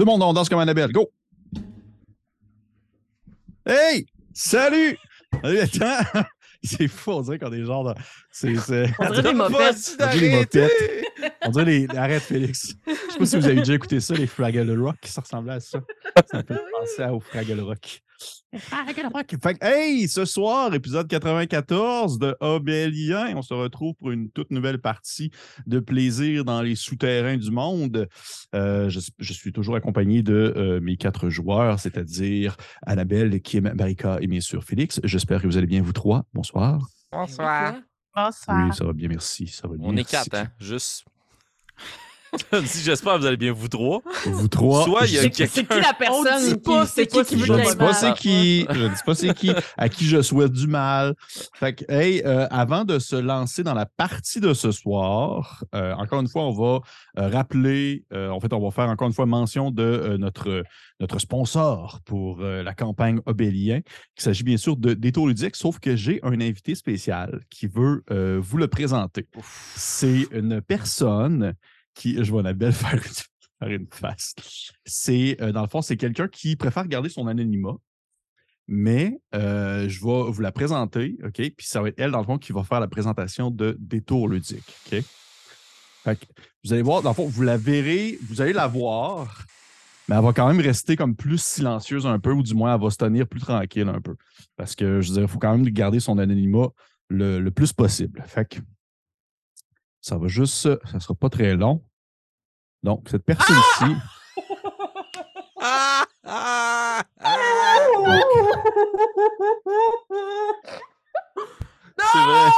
Tout le monde, on danse comme Annabelle. Go! Hey! Salut! Attends! C'est fou, on dirait qu'on est genre. de- C'est, c'est... On dirait des mopettes. On dirait les mopettes. On dirait les. Arrête, Félix. Je sais pas si vous avez déjà écouté ça, les Fraggle Rock, ça ressemblait à ça. Ça me fait penser à- au Fraggle Rock. Rock. Fait que, hey, ce soir, épisode 94 de Obélien. On se retrouve pour une toute nouvelle partie de plaisir dans les souterrains du monde. Euh, je, je suis toujours accompagné de euh, mes quatre joueurs, c'est-à-dire Annabelle, Kim, Marika et bien sûr Félix. J'espère que vous allez bien, vous trois. Bonsoir. Bonsoir. Oui, ça va bien, merci. Ça va bien, On est quatre, hein? Juste. si j'espère que vous allez bien, vous trois. Vous trois. Soit il y a je- C'est c'est qui la On personne dit pas c'est c'est qui qui qui qui veut Je ne dis pas c'est qui, je ne dis pas c'est qui, à qui je souhaite du mal. Fait que, hey, euh, avant de se lancer dans la partie de ce soir, euh, encore une fois, on va euh, rappeler, euh, en fait, on va faire encore une fois mention de euh, notre, notre sponsor pour euh, la campagne Obélien. Il s'agit bien sûr de Détour Ludique, sauf que j'ai un invité spécial qui veut euh, vous le présenter. C'est une personne je vois faire une, faire une face. C'est, euh, dans le fond, c'est quelqu'un qui préfère garder son anonymat, mais euh, je vais vous la présenter, OK? Puis ça va être elle, dans le fond, qui va faire la présentation de Détour ludique, OK? Vous allez voir, dans le fond, vous la verrez, vous allez la voir, mais elle va quand même rester comme plus silencieuse un peu, ou du moins, elle va se tenir plus tranquille un peu. Parce que, je veux dire, il faut quand même garder son anonymat le, le plus possible. Fait que ça va juste, ça sera pas très long. Donc, cette personne-ci, Ah! Ah! Ah! C'est vrai.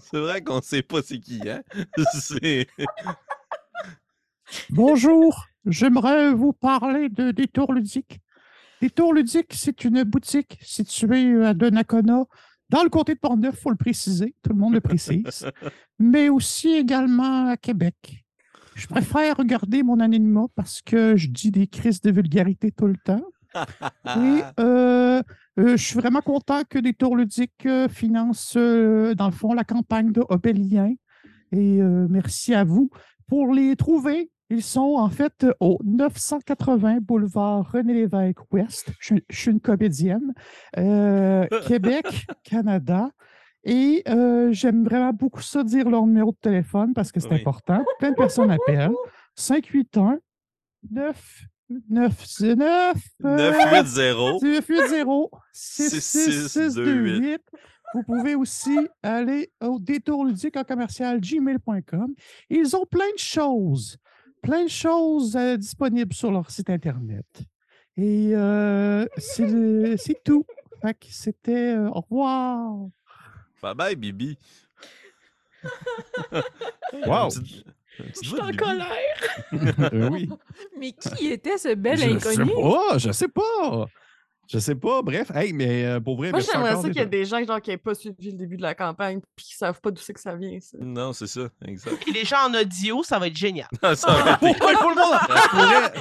C'est vrai qu'on sait pas c'est qui, hein? Bonjour, j'aimerais vous parler de Détour Ludique. Détour Ludique, c'est une boutique située à Donnacona, dans le comté de Portneuf, il faut le préciser, tout le monde le précise, mais aussi également à Québec. Je préfère regarder mon anonymat parce que je dis des crises de vulgarité tout le temps. Et euh, euh, je suis vraiment content que Détour Ludique euh, finance, euh, dans le fond, la campagne de Obélien. Et merci à vous. Pour les trouver, ils sont en fait au 980 boulevard René Lévesque Ouest. Je, suis- je suis une comédienne. Québec, Canada. Et euh, j'aime vraiment beaucoup ça dire leur numéro de téléphone parce que c'est Oui. important. Plein de personnes appellent. 581 9 9 9 980. 980 6628. 66628. Vous pouvez aussi aller au détour ludique en commercial gmail.com. Ils ont plein de choses, plein de choses euh, disponibles sur leur site Internet. Et euh, c'est tout. C'était euh, au revoir. Bye bye, Bibi. wow! Je suis en Bibi. colère. Euh, oui. Mais qui était ce bel Je sais inconnu? pas, je sais pas. Je sais pas. Bref, hey, mais euh, pour vrai, Moi, j'aimerais ça qu'il y ait des gens genre, qui n'aient pas suivi le début de la campagne puis qui savent pas d'où c'est que ça vient. Ça. Non, c'est ça, exact. Puis les gens en audio, ça va être génial. Ça le monde, pour vrai,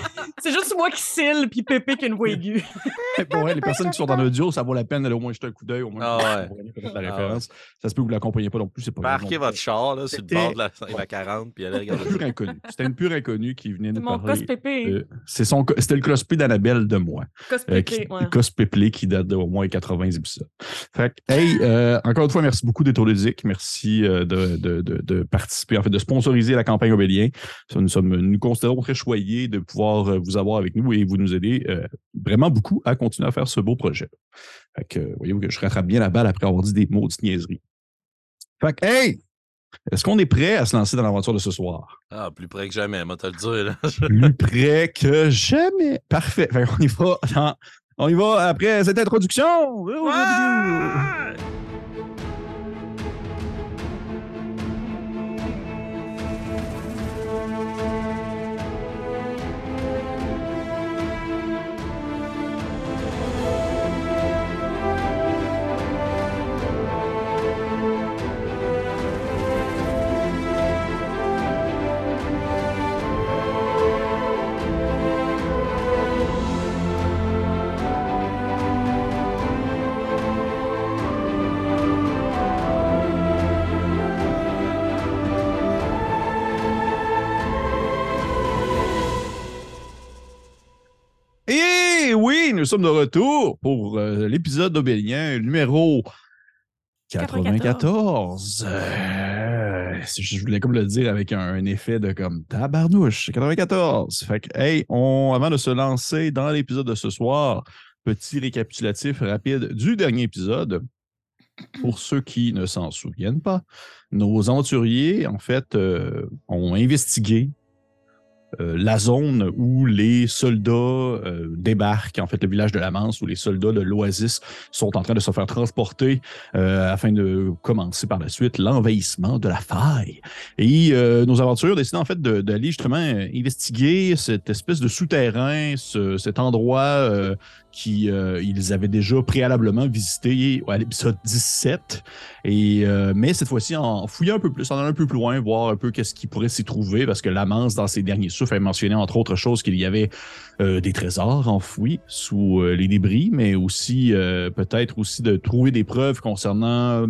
C'est juste moi qui cille puis Pépé qui a une voix aiguë. pour vrai, les personnes qui sont en audio, ça vaut la peine d'aller au moins jeter un coup d'œil, au moins Ah ouais. vous la Ah référence. Ça se peut que vous ne l'accompagnez pas non plus, c'est pas plus. votre char là, sur le bord de la, la 40 puis allez C'était un regarder. pur inconnu. C'était une pure inconnue qui venait C'est nous mon parler. Pépé. de- c'est son co- C'était le cosplay d'Annabelle de moi. Cos ouais. cosplay qui date d'au moins 80 épisodes. Fait que, hey, euh, encore une fois, merci beaucoup d'être ludique. Merci euh, de, de, de, de participer, en fait, de sponsoriser la campagne Obélien. Nous, sommes, nous considérons très choyés de pouvoir euh, vous avoir avec nous et vous nous aider euh, vraiment beaucoup à continuer à faire ce beau projet. Fait que, voyez-vous que je rattrape bien la balle après avoir dit des maudites niaiseries. Fait que, hey! Est-ce qu'on est prêt à se lancer dans l'aventure de ce soir? Ah, plus près que jamais, moi te le dire là. Plus près que jamais. Parfait. Fait qu'on y va dans- On y va après cette introduction. Sommes de retour pour euh, l'épisode d'Obélien numéro 94. Euh, je voulais comme le dire avec un, effet de comme tabarnouche, 94. Fait que, hey, avant de se lancer dans l'épisode de ce soir, petit récapitulatif rapide du dernier épisode. Pour ceux qui ne s'en souviennent pas, nos aventuriers, en fait, euh, ont investigué euh, la zone où les soldats euh, débarquent, en fait, le village de la Manse, où les soldats de l'Oasis sont en train de se faire transporter euh, afin de commencer par la suite l'envahissement de la faille. Et euh, nos aventuriers ont décidé, en fait, d'aller justement investiguer cette espèce de souterrain, ce- cet endroit euh, qui euh, avaient déjà préalablement visité à l'épisode 17. Et, euh, mais cette fois-ci, en fouillant un peu plus, en allant un peu plus loin, voir un peu qu'est-ce qui pourrait s'y trouver, parce que Lamance, dans ses derniers souffles, elle mentionnait entre autres choses qu'il y avait euh, des trésors enfouis sous les débris, mais aussi peut-être aussi de trouver des preuves concernant,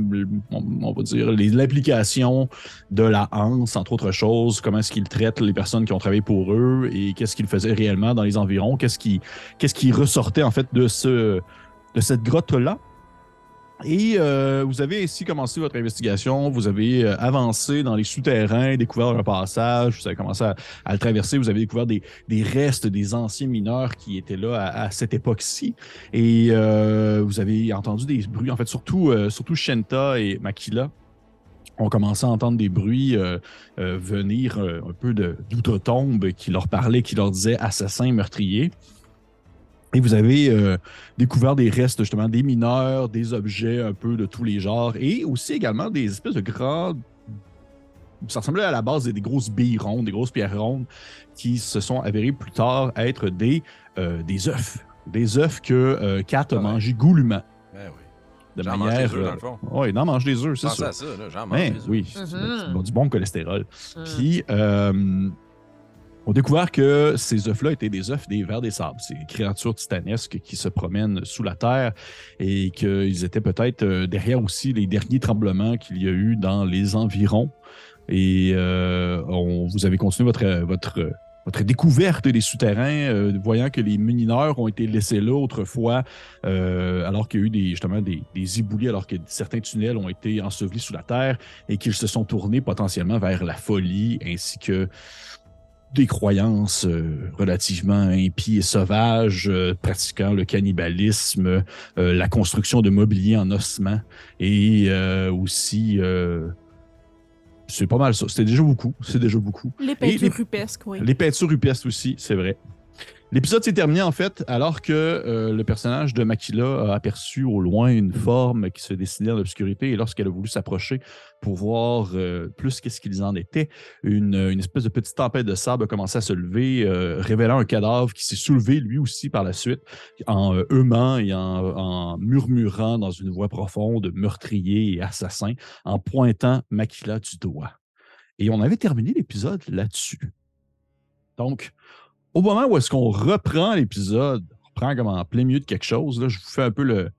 on, va dire, l'implication de la Hanse, entre autres choses, comment est-ce qu'ils traitent les personnes qui ont travaillé pour eux et qu'est-ce qu'ils faisaient réellement dans les environs, qu'est-ce qui, qu'est-ce qui ressortait en de, ce, de cette grotte-là. Et euh, vous avez ainsi commencé votre investigation, vous avez euh, avancé dans les souterrains, découvert un passage, vous avez commencé à, à le traverser, vous avez découvert des, restes des anciens mineurs qui étaient là à, cette époque-ci. Et euh, vous avez entendu des bruits, en fait, surtout, surtout Shenta et Makila ont commencé à entendre des bruits venir un peu d'outre-tombe qui leur parlaient, qui leur disaient assassins, meurtriers. Et vous avez euh, découvert des restes, justement, des mineurs, des objets un peu de tous les genres, et aussi également des espèces de grands. Ça ressemblait à la base des, des grosses billes rondes, des grosses pierres rondes, qui se sont avérées plus tard être des, euh, des œufs. Des œufs que euh, Kat a Ah ouais. mangés goulûment. Ben oui. De J'en mange manière. des œufs, dans le fond. Oui, non, mange des œufs, c'est Pense ça. à ça, là, j'en mange Ben, des œufs. oui, Mhm. bon- du bon cholestérol. Mm. Puis, euh, on a découvert que ces œufs-là étaient des œufs des vers des sables, ces créatures titanesques qui se promènent sous la terre et qu'ils étaient peut-être euh, derrière aussi les derniers tremblements qu'il y a eu dans les environs. Et euh, vous avez continué votre, découverte des souterrains, euh, voyant que les mineurs ont été laissés là autrefois, alors qu'il y a eu des, justement des, des éboulis, alors que certains tunnels ont été ensevelis sous la terre et qu'ils se sont tournés potentiellement vers la folie ainsi que des croyances euh, relativement impies et sauvages, euh, pratiquant le cannibalisme, euh, la construction de mobilier en ossement et aussi... c'est pas mal ça. C'était déjà beaucoup. C'est déjà beaucoup. Les peintures les- rupesques, oui. Les peintures rupestres aussi, c'est vrai. L'épisode s'est terminé en fait alors que euh, le personnage de Makila a aperçu au loin une forme qui se dessinait dans l'obscurité et lorsqu'elle a voulu s'approcher pour voir euh, plus qu'est-ce qu'ils en étaient, une, une espèce de petite tempête de sable a commencé à se lever, euh, révélant un cadavre qui s'est soulevé lui aussi par la suite en humant et en, en murmurant dans une voix profonde, meurtrier et assassin, en pointant Makila du doigt. Et on avait terminé l'épisode là-dessus. Donc, au moment où est-ce qu'on reprend l'épisode, on reprend comme en plein milieu de quelque chose, là, je vous fais un peu le,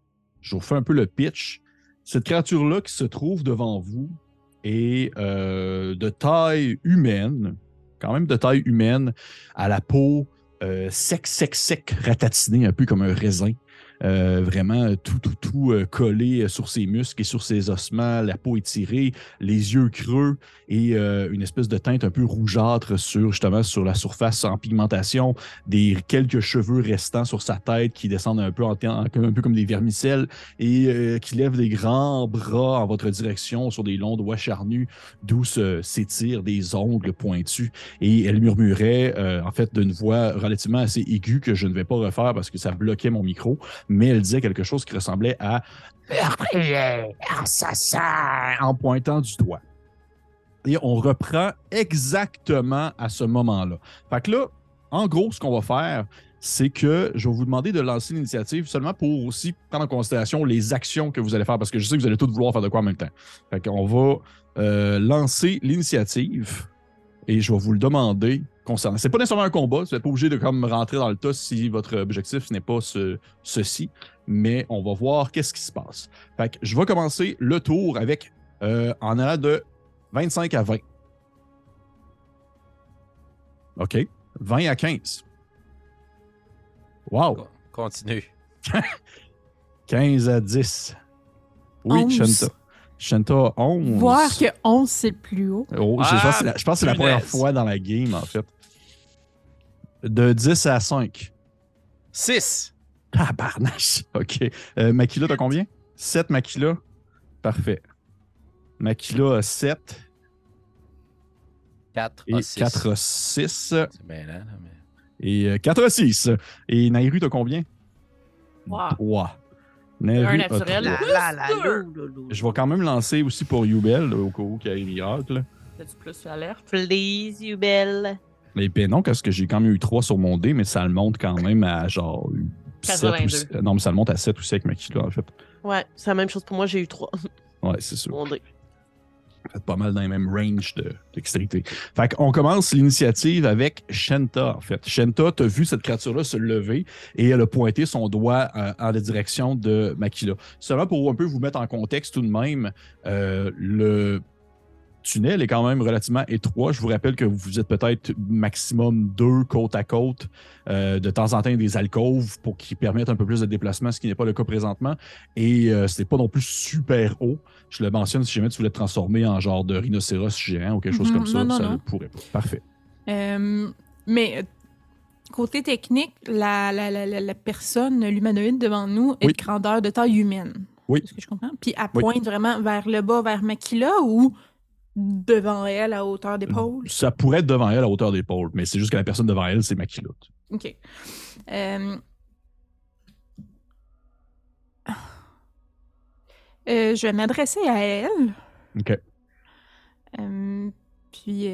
je vous fais un peu le pitch. Cette créature-là qui se trouve devant vous est euh, de taille humaine, quand même de taille humaine, à la peau euh, sec, sec, sec, ratatinée, un peu comme un raisin. Euh, vraiment euh, tout, tout, tout euh, collé sur ses muscles et sur ses ossements, la peau étirée, les yeux creux et une espèce de teinte un peu rougeâtre sur justement sur la surface en pigmentation, des quelques cheveux restants sur sa tête qui descendent un peu en, en- un peu comme des vermicelles et qui lèvent des grands bras en votre direction sur des longs doigts charnus d'où s'étirent des ongles pointus. Et elle murmurait en fait d'une voix relativement assez aiguë que je ne vais pas refaire parce que ça bloquait mon micro mais elle disait quelque chose qui ressemblait à meurtrier, assassin, en pointant du doigt. Et on reprend exactement à ce moment-là. Fait que là, en gros, ce qu'on va faire, c'est que je vais vous demander de lancer l'initiative seulement pour aussi prendre en considération les actions que vous allez faire, parce que je sais que vous allez tous vouloir faire de quoi en même temps. Fait qu'on va euh, lancer l'initiative et je vais vous le demander concernant. C'est pas nécessairement un combat, vous n'êtes pas obligé de comme rentrer dans le tas si votre objectif n'est pas ce- ceci, mais on va voir qu'est-ce qui se passe. Fait que je vais commencer le tour avec euh, en allant de 25 à 20. OK. 20 à 15. Wow. Continue. 15 à 10. Oui, 11. Shanta. Shanta, 11. Voir que 11, c'est le plus haut. Oh, je, pense que c'est la, je pense que c'est la première fois dans la game, en fait. De 10 à 5. 6. Tabarnache. OK. Euh, Makila, t'as combien? 7 Makila. Parfait. Makila a 7 4. et 4 a 6. C'est bien là, là, mais... Et euh, 4 à 6. Et Nairu, t'as combien? Wow. 3. Un Nairu a naturel. trois. La, la, la, lou. Je vais quand même lancer aussi pour Yubel, au cas où il y a un miracle. T'as-tu plus l'alerte? Please, you ben non, parce que j'ai quand même eu 3 sur mon dé, mais ça le monte quand même à genre 7 ou 82. six- Non, mais ça le monte à 7 ou 6 avec Makila, en fait. Ouais, c'est la même chose pour moi, j'ai eu 3. Ouais, c'est sûr. Mon. Fait pas mal dans les mêmes ranges de dextérité. Fait qu'on commence l'initiative avec Shenta, en fait. Shenta, t'as vu cette créature-là se lever et elle a pointé son doigt euh, en la direction de Makila. Seulement pour un peu vous mettre en contexte tout de même, euh, le tunnel est quand même relativement étroit. Je vous rappelle que vous êtes peut-être maximum deux côte à côte. Euh, de temps en temps, des alcôves pour qui permettent un peu plus de déplacement, ce qui n'est pas le cas présentement. Et euh, ce n'est pas non plus super haut. Je le mentionne si jamais tu voulais te transformer en genre de rhinocéros géant ou quelque chose Mhm, comme ça, non, ça ne pourrait pas. Parfait. Euh, mais euh, côté technique, la, la, la, la- la personne, l'humanoïde devant nous, est Oui. de grandeur de taille humaine. Oui. Est-ce que je comprends? Puis elle Oui. pointe vraiment vers le bas, vers Makila ou devant elle à hauteur d'épaule? Ça pourrait être devant elle à hauteur d'épaule, mais c'est juste que la personne devant elle, c'est Makila. OK. Euh, euh, je vais m'adresser à elle. OK. Euh, puis,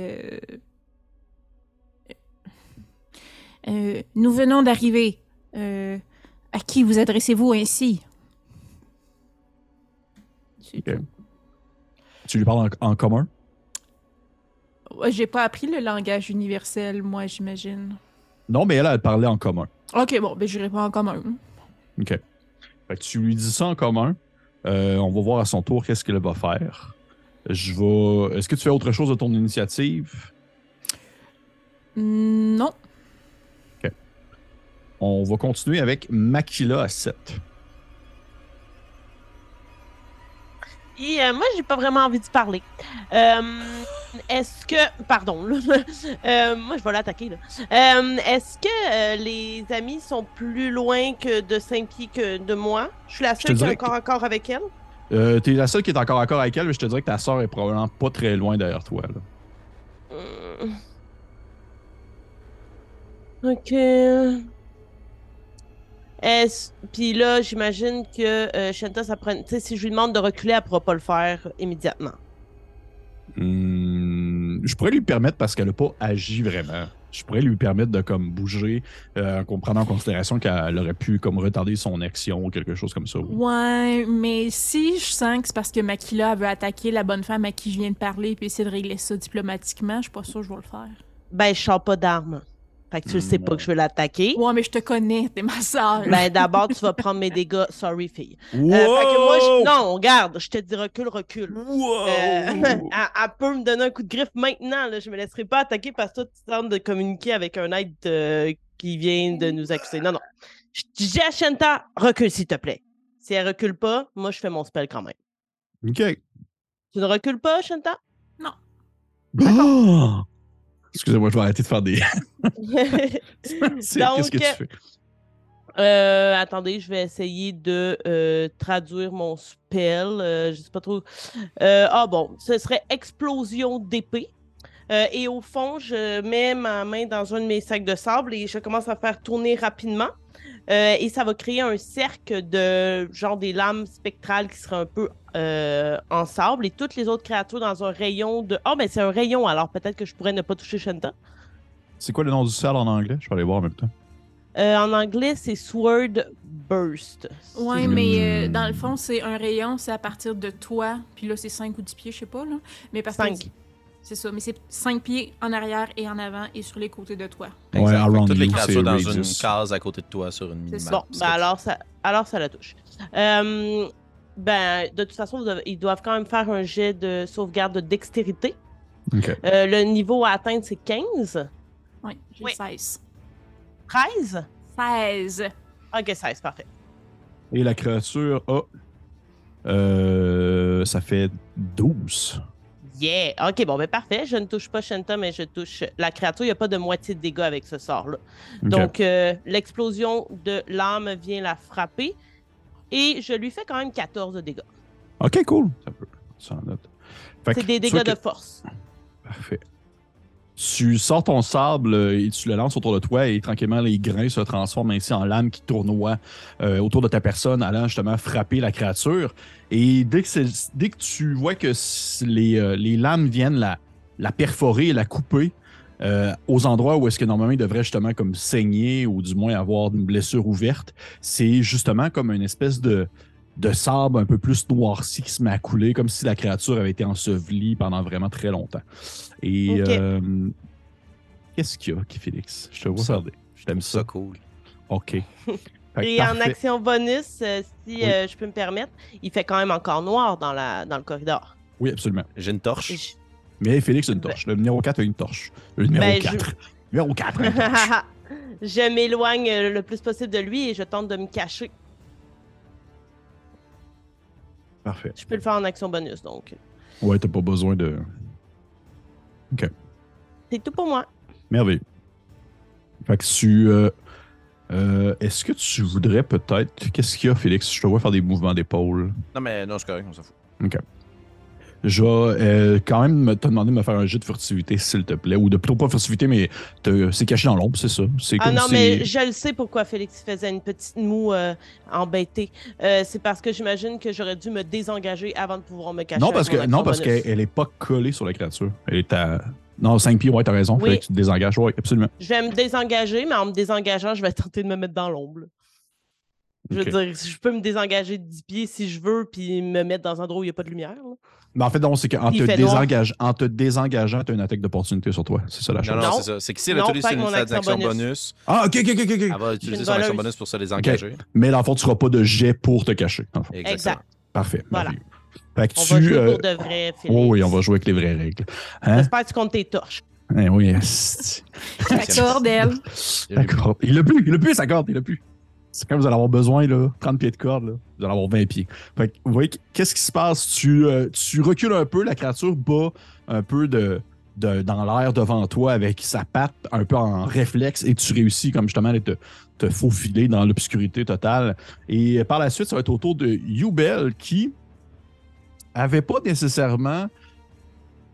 nous venons d'arriver. À qui vous adressez-vous ainsi? Tu lui parles en, en commun? J'ai pas appris le langage universel, moi, j'imagine. Non, mais elle, elle parlait en commun. Ok, bon, ben je réponds en commun. OK. Fait que tu lui dis ça en commun. Euh, on va voir à son tour qu'est-ce qu'elle va faire. Je vais. Est-ce que tu fais autre chose de ton initiative? Non. On va continuer avec Makila à 7. Et euh, moi, j'ai pas vraiment envie de parler. Euh, est-ce que. Pardon, là. Euh, moi, je vais l'attaquer, là. Est-ce que les amis sont plus loin que de 5 pieds que de moi? Je suis la seule qui est encore encore avec elle? Euh, T'es la seule qui est encore à corps avec elle, mais je te dirais que ta soeur est probablement pas très loin derrière toi. Là. Ok. Est-ce... Puis là, j'imagine que euh, Shanta, ça prend... Tu sais, si je lui demande de reculer, elle pourra pas le faire immédiatement. Hmm, je pourrais lui permettre parce qu'elle n'a pas agi vraiment. Je pourrais lui permettre de comme bouger euh, en prenant en considération qu'elle aurait pu comme retarder son action ou quelque chose comme ça. Ouais, mais si je sens que c'est parce que Makila veut attaquer la bonne femme à qui je viens de parler puis essayer de régler ça diplomatiquement, je suis pas sûre que je vais le faire. Ben, je sors pas d'armes. Fait que tu le sais pas que je vais l'attaquer. Ouais, mais je te connais, t'es ma sœur. Ben, d'abord, tu vas prendre mes dégâts. Sorry, fille. Euh, fait que moi, je... non, regarde, je te dis recule, recule. Wow! Euh, elle, elle peut me donner un coup de griffe maintenant. Là. Je me laisserai pas attaquer parce que toi, tu tentes de communiquer avec un aide euh, qui vient de nous accuser. Non, non. Je dis à Shanta, recule, s'il te plaît. Si elle recule pas, moi, je fais mon spell quand même. OK. Tu ne recules pas, Shanta? Ah! Excusez-moi, je vais arrêter de faire des. Qu'est-ce que tu fais? Euh, attendez, je vais essayer de euh, traduire mon spell. euh, je sais pas trop. Euh, ah bon, ce serait explosion d'épée. Et au fond, je mets ma main dans un de mes sacs de sable et je commence à faire tourner rapidement. Et ça va créer un cercle de genre des lames spectrales qui seraient un peu euh, en sable et toutes les autres créatures dans un rayon de. Ah, ben c'est un rayon alors peut-être que je pourrais ne pas toucher Shanta. C'est quoi le nom du sale en anglais? Je vais aller voir en même temps. Euh, en anglais, c'est Sword Burst. Ouais, mais euh, dans le fond, c'est un rayon, c'est à partir de toi. Puis là, c'est 5 ou 10 pieds, je sais pas, là. Mais parce que. Cinq. C'est ça, mais c'est 5 pieds en arrière et en avant et sur les côtés de toi. Ouais, around toutes les you, créatures dans une case à côté de toi sur une minimap. Bon, ben alors ça, alors ça la touche. Euh, ben, de toute façon, ils doivent quand même faire un jet de sauvegarde de dextérité. Euh, le niveau à atteindre, c'est 15. Ouais, j'ai Oui. 16. 13? 16. Ok, 16, parfait. Et la créature a. euh, ça fait 12. Yeah! Ok, bon, ben parfait. Je ne touche pas Shenta, mais je touche la créature. Il n'y a pas de moitié de dégâts avec ce sort-là. Donc, euh, l'explosion de l'âme vient la frapper. Et je lui fais quand même 14 de dégâts. Ok, cool. Ça peut. Ça en note. Fait C'est que des dégâts que- de force. Parfait. Tu sors ton sable euh, et tu le lances autour de toi et tranquillement les grains se transforment ainsi en lames qui tournoient euh, autour de ta personne allant justement frapper la créature. Et dès que, c'est- dès que tu vois que les, euh, les lames viennent la, la perforer et la couper euh, aux endroits où est-ce que normalement il devrait justement comme saigner ou du moins avoir une blessure ouverte, c'est justement comme une espèce de, de sable un peu plus noirci qui se met à couler, comme si la créature avait été ensevelie pendant vraiment très longtemps. Et euh, qu'est-ce qu'il y a, qui Félix? Je te vois regarder. Je t'aime ça. Ça cool. OK. Et en action bonus, euh, si Oui. euh, je peux me permettre, il fait quand même encore noir dans, la, dans le corridor. Oui, absolument. J'ai une torche. Mais Félix a une Ben- torche. Le numéro 4 a une torche. Le numéro Ben, je- 4. Numéro 4 a une torche. je m'éloigne euh, le plus possible de lui et je tente de me cacher. Parfait. Je peux le faire en action bonus, donc. Ouais, t'as pas besoin de. C'est tout pour moi. Merveilleux. Fait que tu. euh, euh, Est-ce que tu voudrais peut-être. Qu'est-ce qu'il y a, Félix? Je te vois faire des mouvements d'épaule. Non, mais non, c'est correct, on s'en fout. Je vais euh, quand même me- te demander de me faire un jeu de furtivité, s'il te plaît. Ou de plutôt pas furtivité, mais c'est caché dans l'ombre, c'est ça. Ah non, si- mais je le sais pourquoi Félix faisait une petite moue euh, embêtée. Euh, c'est parce que j'imagine que j'aurais dû me désengager avant de pouvoir me cacher. Non, parce que non, parce qu'elle elle est pas collée sur la créature. Elle est à. Non, 5 pieds, ouais, t'as raison. Oui. Fallait que tu te désengages. Ouais, absolument. Je vais me désengager, mais en me désengageant, je vais tenter de me mettre dans l'ombre. Je veux dire, je peux me désengager de 10 pieds si je veux, puis me mettre dans un endroit où il n'y a pas de lumière. là. Mais en fait, non, c'est qu'en te, fait désengage, en te désengageant, t'as une attaque d'opportunité sur toi. C'est ça la chose. Non, non, Non. c'est ça. C'est que si elle avec une action action bonus. bonus, Ah, ok, ok, ok, ok. elle va utiliser une son action bonus pour se désengager. Mais dans le fond, tu feras pas de jet pour te cacher. Exact. Parfait. Voilà. Fait que On tu. va jouer euh, pour de vrai, Félix. Oh oui, on va jouer avec les vraies règles. Hein? J'espère que tu comptes tes torches. Eh oui, esti. D'accord, elle. D'accord. Il l'a plus, il l'a plus, sa corde, il l'a plus. C'est quand vous allez avoir besoin, là, 30 pieds de corde, là, vous allez avoir 20 pieds. Fait que, vous voyez, qu'est-ce qui se passe? Tu, euh, tu recules un peu, la créature bat un peu de, de- dans l'air devant toi avec sa patte un peu en réflexe et tu réussis, comme justement, à te, te faufiler dans l'obscurité totale. Et par la suite, ça va être au tour de Yubel qui avait pas nécessairement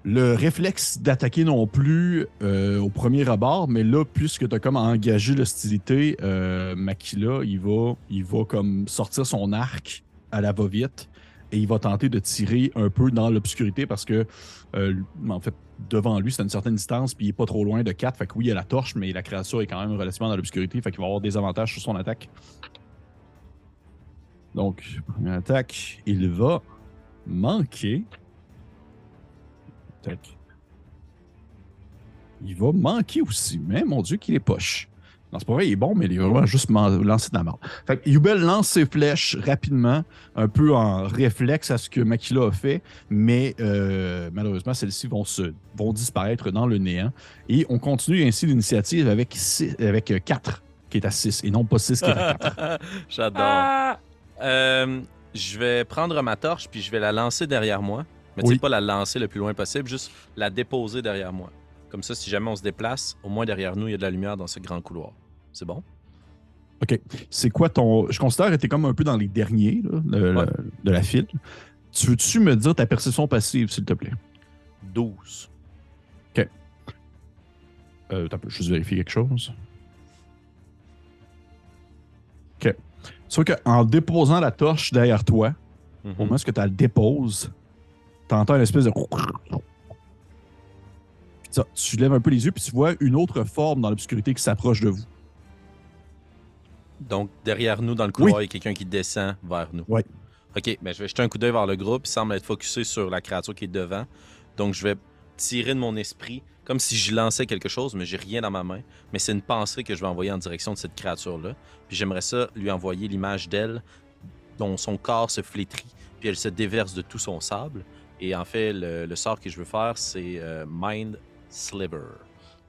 le réflexe d'attaquer non plus euh, au premier abord, mais là, puisque tu as comme engagé l'hostilité, euh, Makila, il va, comme sortir son arc à la va-vite et il va tenter de tirer un peu dans l'obscurité parce que, euh, en fait, devant lui, c'est à une certaine distance, puis il est pas trop loin de 4. Fait que oui, il a la torche, mais la créature est quand même relativement dans l'obscurité, fait qu'il va avoir des avantages sur son attaque. Donc, première attaque, il va manquer. Tac. Il va manquer aussi, mais mon Dieu, qu'il est poche. Non, c'est pas vrai, il est bon, mais il est vraiment juste lancé de la merde. Fait que Yubel lance ses flèches rapidement, un peu en réflexe à ce que Makila a fait, mais euh, malheureusement, celles-ci vont, se, vont disparaître dans le néant. Et on continue ainsi l'initiative avec, six- avec 4 qui est à 6 et non pas 6 qui est à 4. J'adore. Ah! Euh, je vais prendre ma torche puis je vais la lancer derrière moi. Mais tu Oui. sais, pas la lancer le plus loin possible, juste la déposer derrière moi. Comme ça, si jamais on se déplace, au moins derrière nous, il y a de la lumière dans ce grand couloir. C'est bon? C'est quoi ton. Je considère que tu es comme un peu dans les derniers là, de, Ouais. de la file. Tu veux-tu me dire ta perception passive, s'il te plaît? 12. Euh, attends un peu, je vais juste vérifier quelque chose. OK. Sauf qu'en déposant la torche derrière toi, Mhm. au moment où tu la déposes, tu entends une espèce de. Puis ça, tu lèves un peu les yeux, puis tu vois une autre forme dans l'obscurité qui s'approche de vous. Donc, derrière nous, dans le couloir, il y a quelqu'un qui descend vers nous. Ouais. OK, ben, je vais jeter un coup d'œil vers le groupe. Il semble être focusé sur la créature qui est devant. Donc, je vais tirer de mon esprit comme si je lançais quelque chose, mais j'ai rien dans ma main. Mais c'est une pensée que je vais envoyer en direction de cette créature-là. Puis j'aimerais ça lui envoyer l'image d'elle dont son corps se flétrit, puis elle se déverse de tout son sable. Et en fait, le, le sort que je veux faire, c'est euh, Mind Sliver.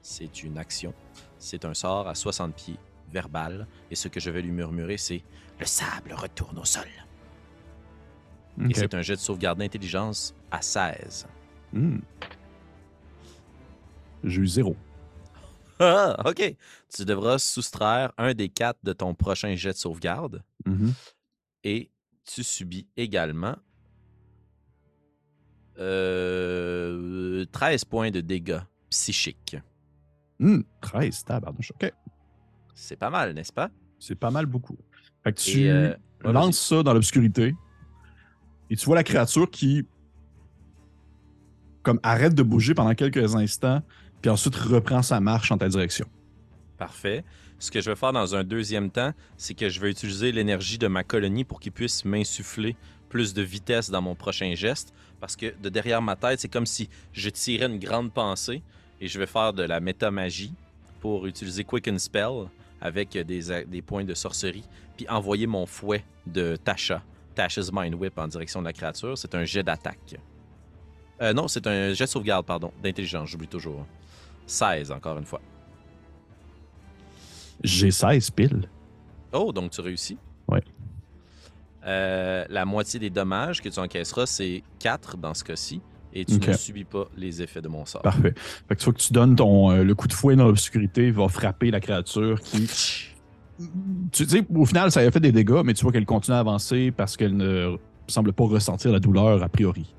C'est une action. C'est un sort à 60 pieds, verbal. Et ce que je vais lui murmurer, c'est Le sable retourne au sol. Et c'est un jet de sauvegarde d'intelligence à 16. Hmm. J'ai eu zéro. Ah, ok. Tu devras soustraire un des quatre de ton prochain jet de sauvegarde. Mhm. Et tu subis également euh, 13 points de dégâts psychiques. Hmm, 13, tabarnouche. OK. C'est pas mal, n'est-ce pas? C'est pas mal beaucoup. Fait que tu euh, lances ça dans l'obscurité et tu vois la créature qui comme arrête de bouger pendant quelques instants puis ensuite reprend sa marche en ta direction. Parfait. Ce que je vais faire dans un deuxième temps, c'est que je vais utiliser l'énergie de ma colonie pour qu'il puisse m'insuffler plus de vitesse dans mon prochain geste. Parce que de derrière ma tête, c'est comme si je tirais une grande pensée et je vais faire de la métamagie pour utiliser Quicken Spell avec des, points de sorcerie, puis envoyer mon fouet de Tasha, Tasha's Mind Whip en direction de la créature. C'est un jet d'attaque. Euh, non, c'est un jet de sauvegarde, pardon, d'intelligence, j'oublie toujours. 16, encore une fois. J'ai 16 piles. Oh, donc tu réussis. Euh, la moitié des dommages que tu encaisseras, c'est 4 dans ce cas-ci. Et tu ne subis pas les effets de mon sort. Parfait. Fait que tu vois que tu donnes ton, euh, le coup de fouet dans l'obscurité, va frapper la créature qui. Tu sais, au final, ça a fait des dégâts, mais tu vois qu'elle continue à avancer parce qu'elle ne semble pas ressentir la douleur a priori.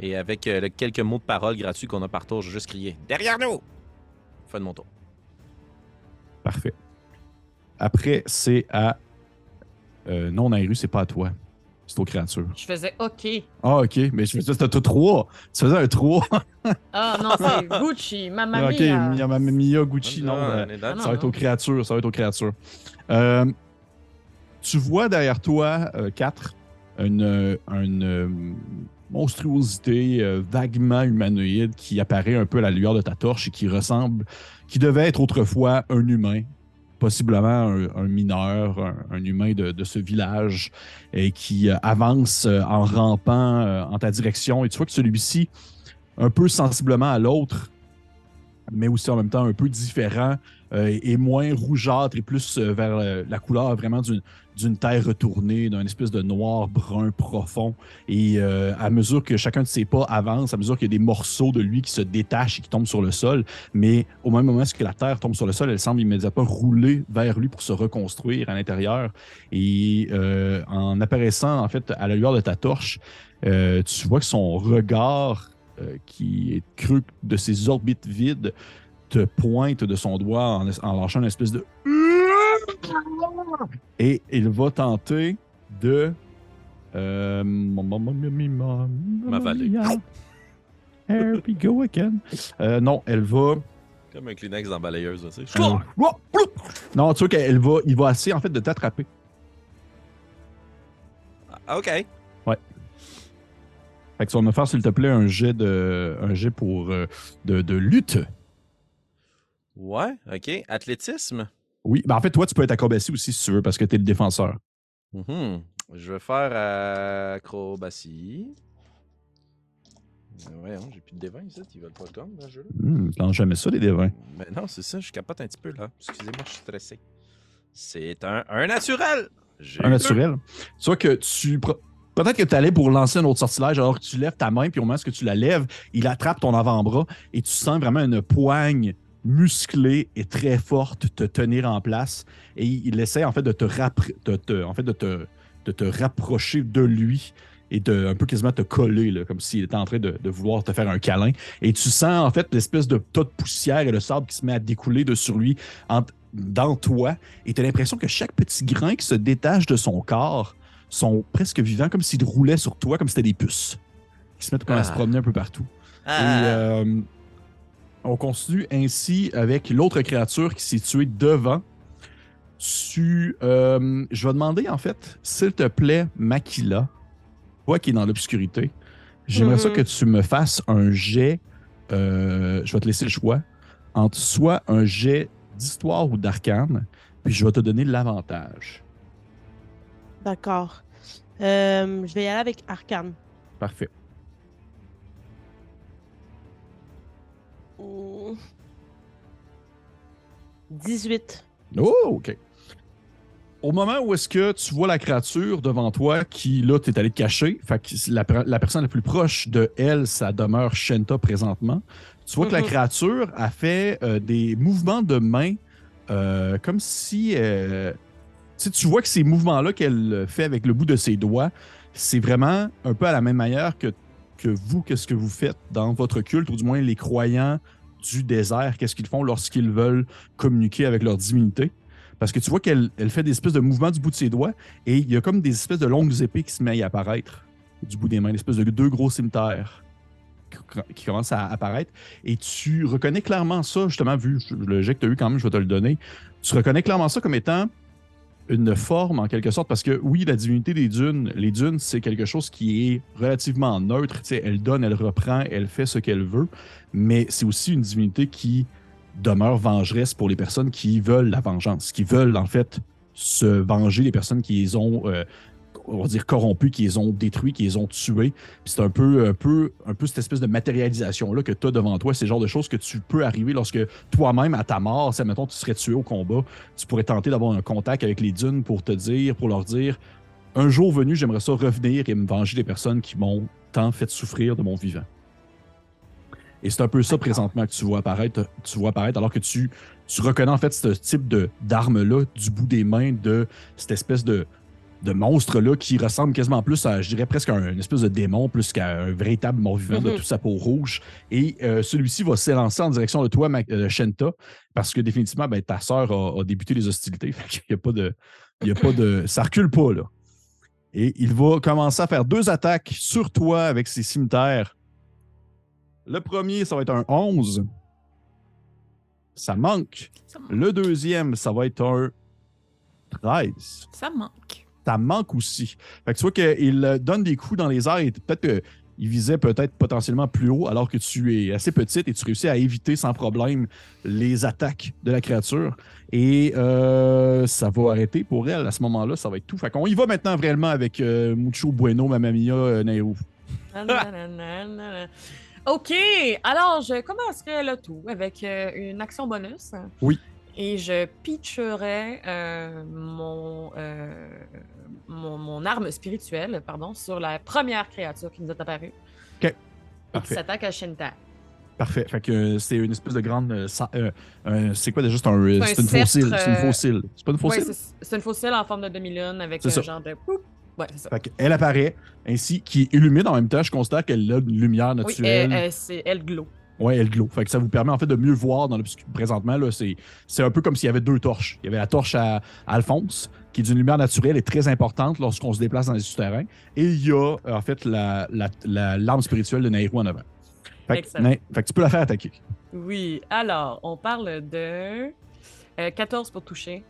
Et avec euh, quelques mots de parole gratuits qu'on a par tour, je vais juste crier Derrière nous Fin de mon tour. Parfait. Après, c'est à. Euh, non, Nairu, c'est pas à toi. C'est aux créatures. Je faisais OK. Ah, ok, mais je faisais c'était 3. Tu faisais un 3. Ah non, c'est Gucci, Mamma ok, Mia. Mia, Mia, Mia, Gucci, non. Ah, euh, on est dans- Ah, ça va non, être aux créatures, ça va être aux créatures. Euh, tu vois derrière toi, 4, une, euh, une, euh, monstruosité euh, vaguement humanoïde qui apparaît un peu à la lueur de ta torche et qui ressemble, qui devait être autrefois un humain, possiblement un, mineur, un, humain de, ce village, et qui euh, avance euh, en rampant euh, en ta direction. Et tu vois que celui-ci, un peu sensiblement à l'autre, mais aussi en même temps un peu différent, et moins rougeâtre et plus vers la couleur vraiment d'une d'une terre retournée, d'un espèce de noir brun profond. Et euh, à mesure que chacun de ses pas avance, à mesure qu'il y a des morceaux de lui qui se détachent et qui tombent sur le sol, mais au même moment que la terre tombe sur le sol, elle semble immédiatement rouler vers lui pour se reconstruire à l'intérieur. Et euh, en apparaissant en fait à la lueur de ta torche, euh, tu vois que son regard qui est creux de ses orbites vides te pointe de son doigt en, en lâchant une espèce de et il va tenter de euh, M'avaler. Here we go again. Euh, non, elle va. Comme un Kleenex dans la balayeuse, tu sais. euh, non, tu vois qu'elle va. Il va essayer en fait de t'attraper. Ah, OK. Fait que me faire, s'il te plaît, un jet de. un jet pour euh, de, de lutte. Ouais, OK. Athlétisme. Oui, ben en fait, toi, tu peux être acrobatie aussi si tu veux, parce que tu es le défenseur. Mhm. Je vais faire euh, acrobatie. Euh, Ouais, j'ai plus de dévins ici. Ils veulent pas de gomme dans ce jeu-là. Hum, je lance jamais ça, les devins. Mais non, c'est ça, je capote un petit peu là. Excusez-moi, je suis stressé. C'est un, un naturel. Un naturel. Tu vois que tu. Peut-être que tu allais pour lancer un autre sortilège alors que tu lèves ta main, puis au moment où tu la lèves, il attrape ton avant-bras et tu sens vraiment une poigne musclée et très forte te tenir en place. Et il essaie en fait de te, rappr- de te- en fait, de te, de te rapprocher de lui et de un peu quasiment te coller, là, comme s'il était en train de, de vouloir te faire un câlin. Et tu sens en fait l'espèce de tas de poussière et le sable qui se met à découler de sur lui en- dans toi. Et tu as l'impression que chaque petit grain qui se détache de son corps sont presque vivants, comme s'ils roulaient sur toi, comme si c'était des puces, qui se mettent comme à se Ah. promener un peu partout. Ah, Et euh, on continue ainsi avec l'autre créature qui s'est tuée devant. Tu, euh, je vais demander en fait, s'il te plaît, Makila, toi qui es dans l'obscurité, j'aimerais ça Mhm. que tu me fasses un jet. euh, je vais te laisser le choix entre soit un jet d'histoire ou d'arcane, puis je vais te donner l'avantage. D'accord. Euh, je vais y aller avec Arcane. Parfait. 18. Oh, OK. Au moment où est-ce que tu vois la créature devant toi qui, là, t'es allé te cacher, fait que la, la personne la plus proche de elle, ça demeure Shenta présentement. Tu vois que la Mhm. créature a fait euh, des mouvements de main euh, comme si. euh, tu vois que ces mouvements-là qu'elle fait avec le bout de ses doigts, c'est vraiment un peu à la même manière que, vous, qu'est-ce que vous faites dans votre culte, ou du moins les croyants du désert, qu'est-ce qu'ils font lorsqu'ils veulent communiquer avec leur divinité? Parce que tu vois qu'elle elle fait des espèces de mouvements du bout de ses doigts et il y a comme des espèces de longues épées qui se mettent à apparaître du bout des mains, une espèce de deux gros cimetières qui- qui commencent à apparaître. Et tu reconnais clairement ça, justement, vu le jet que tu as eu quand même, je vais te le donner. Tu reconnais clairement ça comme étant une forme en quelque sorte, parce que oui, la divinité des dunes, les dunes, c'est quelque chose qui est relativement neutre. Elle donne, elle reprend, elle fait ce qu'elle veut, mais c'est aussi une divinité qui demeure vengeresse pour les personnes qui veulent la vengeance, qui veulent en fait se venger des personnes qui les ont, euh, on va dire, corrompues, qui les ont détruits, qui les ont tués. C'est un peu, un, peu, un peu cette espèce de matérialisation-là que tu as devant toi. C'est le genre de choses que tu peux arriver lorsque toi-même, à ta mort, si, mettons, tu serais tué au combat, tu pourrais tenter d'avoir un contact avec les dunes pour te dire, pour leur dire, un jour venu, j'aimerais ça revenir et me venger des personnes qui m'ont tant fait souffrir de mon vivant. Et c'est un peu ça présentement que tu vois apparaître, tu vois apparaître alors que tu, tu reconnais en fait ce type de d'arme-là du bout des mains de cette espèce de, de monstre-là qui ressemble quasiment plus à, je dirais presque à un- une espèce de démon plus qu'à un véritable mort-vivant de Mhm. toute sa peau rouge. Et euh, celui-ci va s'élancer en direction de toi, Mac- euh, Shenta, parce que définitivement, ben, ta sœur a, a débuté les hostilités. Fait qu'il y a pas de, il y a pas de, ça recule pas, là. Et il va commencer à faire deux attaques sur toi avec ses cimetières. Le premier, ça va être un 11. Ça manque. Ça, manque. Le deuxième, ça va être un 13. Ça manque. Ça manque aussi. Fait que tu vois qu'il euh, donne des coups dans les airs et peut-être qu'il visait peut-être potentiellement plus haut alors que tu es assez petite et tu réussis à éviter sans problème les attaques de la créature. Et euh, ça va arrêter pour elle à ce moment-là. Ça va être tout. Fait qu'on y va maintenant vraiment avec euh, Mucho Bueno, Mamma Mia, euh, Nairou. Nananana. OK, alors je commencerai le tout avec euh, une action bonus. Oui. Et je pitcherai euh, mon, euh, mon, mon arme spirituelle pardon, sur la première créature qui nous est apparue. Et qui s'attaque à Shinta. Parfait. Fait que euh, c'est une espèce de grande. euh, euh, c'est quoi déjà? C'est un, C'est un une fossile. C'est une fossile. C'est pas une Ouais, fossile? c'est c'est une fossile en forme de demi-lune avec un ça. genre de. Ouais, ça. Fait qu'elle apparaît, ainsi qui illumine en même temps. Je constate qu'elle a une lumière Oui, naturelle. elle, elle- c'est elle glow. Ouais, elle glow. Fait que ça vous permet en fait de mieux voir dans l'obscur. Présentement, c'est, c'est un peu comme s'il y avait deux torches. Il y avait la torche à, à Alphonse, qui est d'une lumière naturelle et très importante lorsqu'on se déplace dans les souterrains. Et il y a en fait la, la, la lampe spirituelle de Nairou en avant. Fait que, Excellent. Na- fait que tu peux la faire attaquer. Oui, alors, on parle de euh, 14 pour toucher.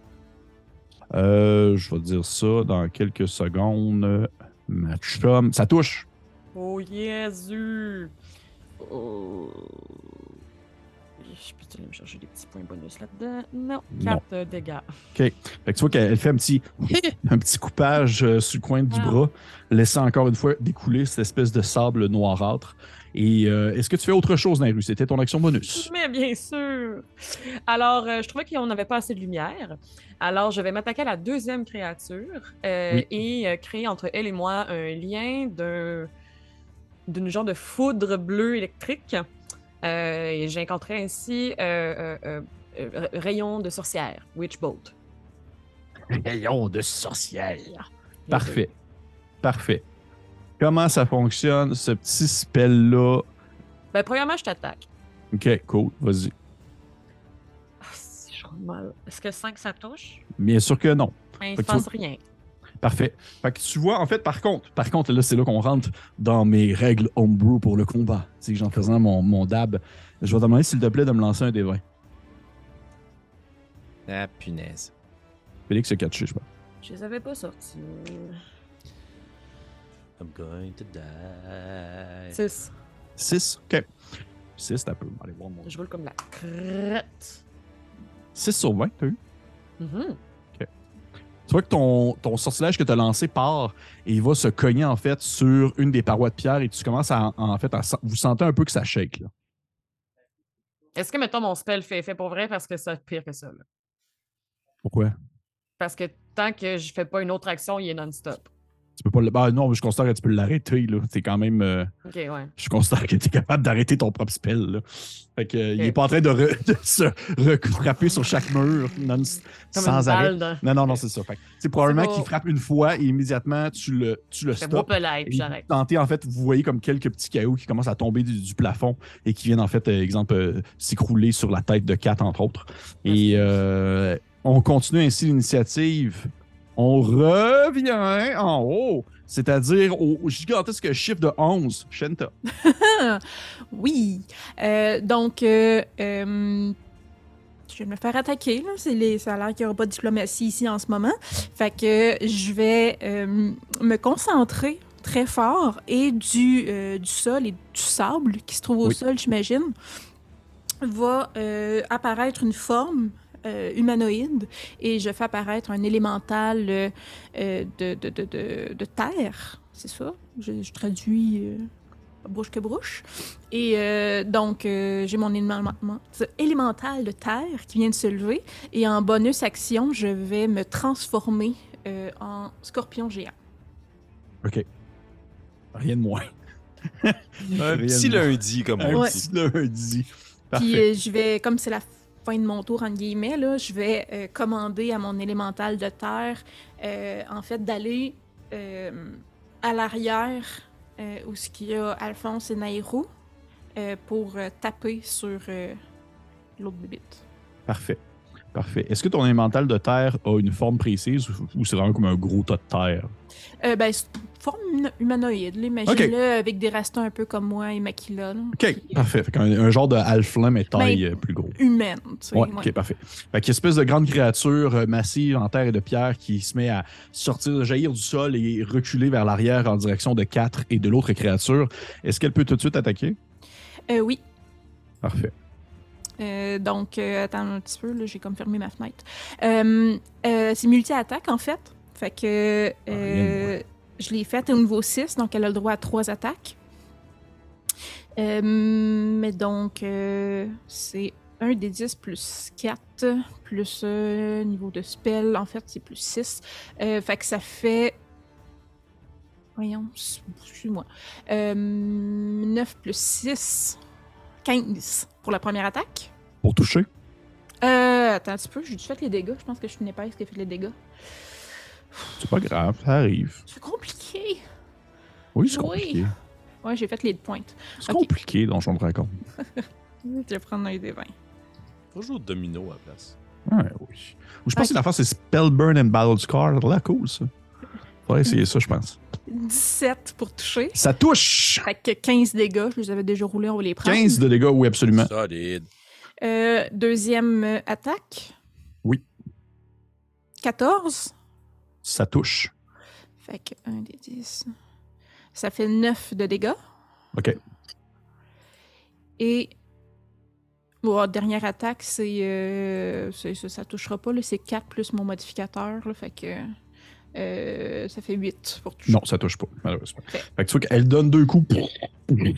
Euh, je vais te dire ça dans quelques secondes. Ma chum, ça touche. Oh, Jésus! Oh. Je peux aller me chercher des petits points bonus là-dedans? Non, Non. 4 dégâts. Fait que tu vois qu'elle fait un petit, un petit coupage euh, sur le coin du Ah. bras, laissant encore une fois découler cette espèce de sable noirâtre. Et euh, est-ce que tu fais autre chose, Nairu? C'était ton action bonus. Mais bien sûr! Alors, euh, je trouvais qu'on n'avait pas assez de lumière. Alors, je vais m'attaquer à la deuxième créature euh, Oui. et euh, créer entre elle et moi un lien d'un d'une genre de foudre bleue électrique. Euh, et j'incanterai ainsi euh, euh, rayon de sorcière, Witch Bolt. Rayon de sorcière. Parfait. Parfait. Comment ça fonctionne, ce petit spell-là? Ben, premièrement, je t'attaque. Ok, cool, vas-y. Ah, si je rends mal. Est-ce que 5 ça touche? Bien sûr que non. Il Fait se passe rien. Parfait. Fait que tu vois, en fait, par contre, par contre, là, c'est là qu'on rentre dans mes règles homebrew pour le combat. Tu sais, j'en faisant mon, mon dab. Je vais te demander, s'il te plaît, de me lancer un des 20. Ah, punaise. Félix se catché, je sais pas. Je les avais pas sortis. I'm going to die. 6. 6, ok. 6, t'as peu. Allez voir mon. Je roule comme la crotte. 6 sur 20, t'as eu? Mhm. Tu vois que ton, ton sortilège que tu as lancé part et il va se cogner en fait sur une des parois de pierre et tu commences à en fait à vous sentez un peu que ça shake là. Est-ce que, mettons, mon spell fait effet pour vrai parce que c'est pire que ça? Là? Pourquoi? Parce que tant que je fais pas une autre action, il est non-stop. Tu peux pas le. Bah non, je considère que tu peux l'arrêter, là. C'est quand même. euh, Ok, ouais. je considère que tu es capable d'arrêter ton propre spell, là. Fait que, euh, il est pas en train de, re- de se frapper sur chaque mur non- sans arrêt. Non, non, non, c'est ça. Fait que, c'est probablement qu'il frappe une fois et immédiatement, tu le, tu le stops. tentez, en fait, vous voyez comme quelques petits cailloux qui commencent à tomber du, du plafond et qui viennent, en fait, euh, exemple, euh, s'écrouler sur la tête de Kat, entre autres. Et on continue ainsi l'initiative. On revient en haut, c'est-à-dire au gigantesque chiffre de 11. Shenta. Oui. Euh, donc, euh, euh, je vais me faire attaquer. Là. C'est les... Ça a l'air qu'il n'y aura pas de diplomatie ici en ce moment. Fait que je vais me concentrer très fort et du, du sol et du sable qui se trouve au Oui. sol, j'imagine, va apparaître une forme euh, humanoïde et je fais apparaître un élémental euh, euh, de, de, de, de, de terre. C'est ça? Je, je traduis euh, bouche que bouche. Et euh, donc, euh, j'ai mon élément- élémental de terre qui vient de se lever. Et en bonus action, je vais me transformer euh, en scorpion géant. OK. Rien de moins. Un Rien petit lundi, comme Un on Ouais. dit. petit lundi. Parfait. Puis euh, je vais, comme c'est la fin de mon tour, guillemets, là, je vais euh, commander à mon élémental de terre, euh, en fait, d'aller euh, à l'arrière où ce qu'il y a Alphonse et Nairou pour taper sur l'autre bébite. Parfait. Parfait. Est-ce que ton élémental de terre a une forme précise ou, c'est vraiment comme un gros tas de terre? Euh, ben, c'est une forme hum- humanoïde, imagine-le avec des restants un peu comme moi et Makila. OK, parfait. Fait qu'un- un, genre de halfling, mais taille Ben, euh, plus gros. Humaine, tu sais. Ouais, ouais. ok, parfait. Fait qu'il y a une espèce de grande créature euh, massive en terre et de pierre qui se met à sortir, jaillir du sol et reculer vers l'arrière en direction de quatre et de l'autre créature. Est-ce qu'elle peut tout de suite attaquer? Euh, oui. Parfait. Euh, donc, euh, attends un petit peu, là, j'ai comme fermé ma fenêtre. Euh, euh, c'est multi-attaque, en fait. Fait que Ah, je l'ai faite au niveau 6, donc elle a le droit à 3 attaques. Mais donc, c'est 1 des 10 plus 4, plus niveau de spell, en fait, c'est plus 6. Euh, fait que ça fait. Voyons, excuse-moi. Euh, 9 plus 6, 15 pour la première attaque. Pour toucher? Euh, attends un petit peu, j'ai fait les dégâts. Je pense que je suis une épaisse qui a fait les dégâts. C'est pas grave, ça arrive. C'est compliqué. Oui, c'est Oui. compliqué. Ouais, j'ai fait les pointes. C'est Ok. compliqué, dont je me raconte. Je vais prendre un des 20. Faut jouer au domino à la place. Ouais, oui. Ou je pense Ok. que l'affaire, c'est Spellburn and Battle Scar. L'air cool, ça. Faudrait essayer ça, je pense. 17 pour toucher. Ça touche! Fait que 15 dégâts. Je les avais déjà roulés, on va les prendre. 15 de dégâts, oui, absolument. Solide. Euh, deuxième attaque. Oui. 14. Ça touche. Fait que 1 des 10. Ça fait 9 de dégâts. OK. Et. Bon, dernière attaque, c'est. euh, ça, ça touchera pas, là. C'est 4 plus mon modificateur, là. Fait que. Euh, ça fait 8 pour toucher. Non, ça touche pas, malheureusement. Ok. Fait que tu vois qu'elle donne deux coups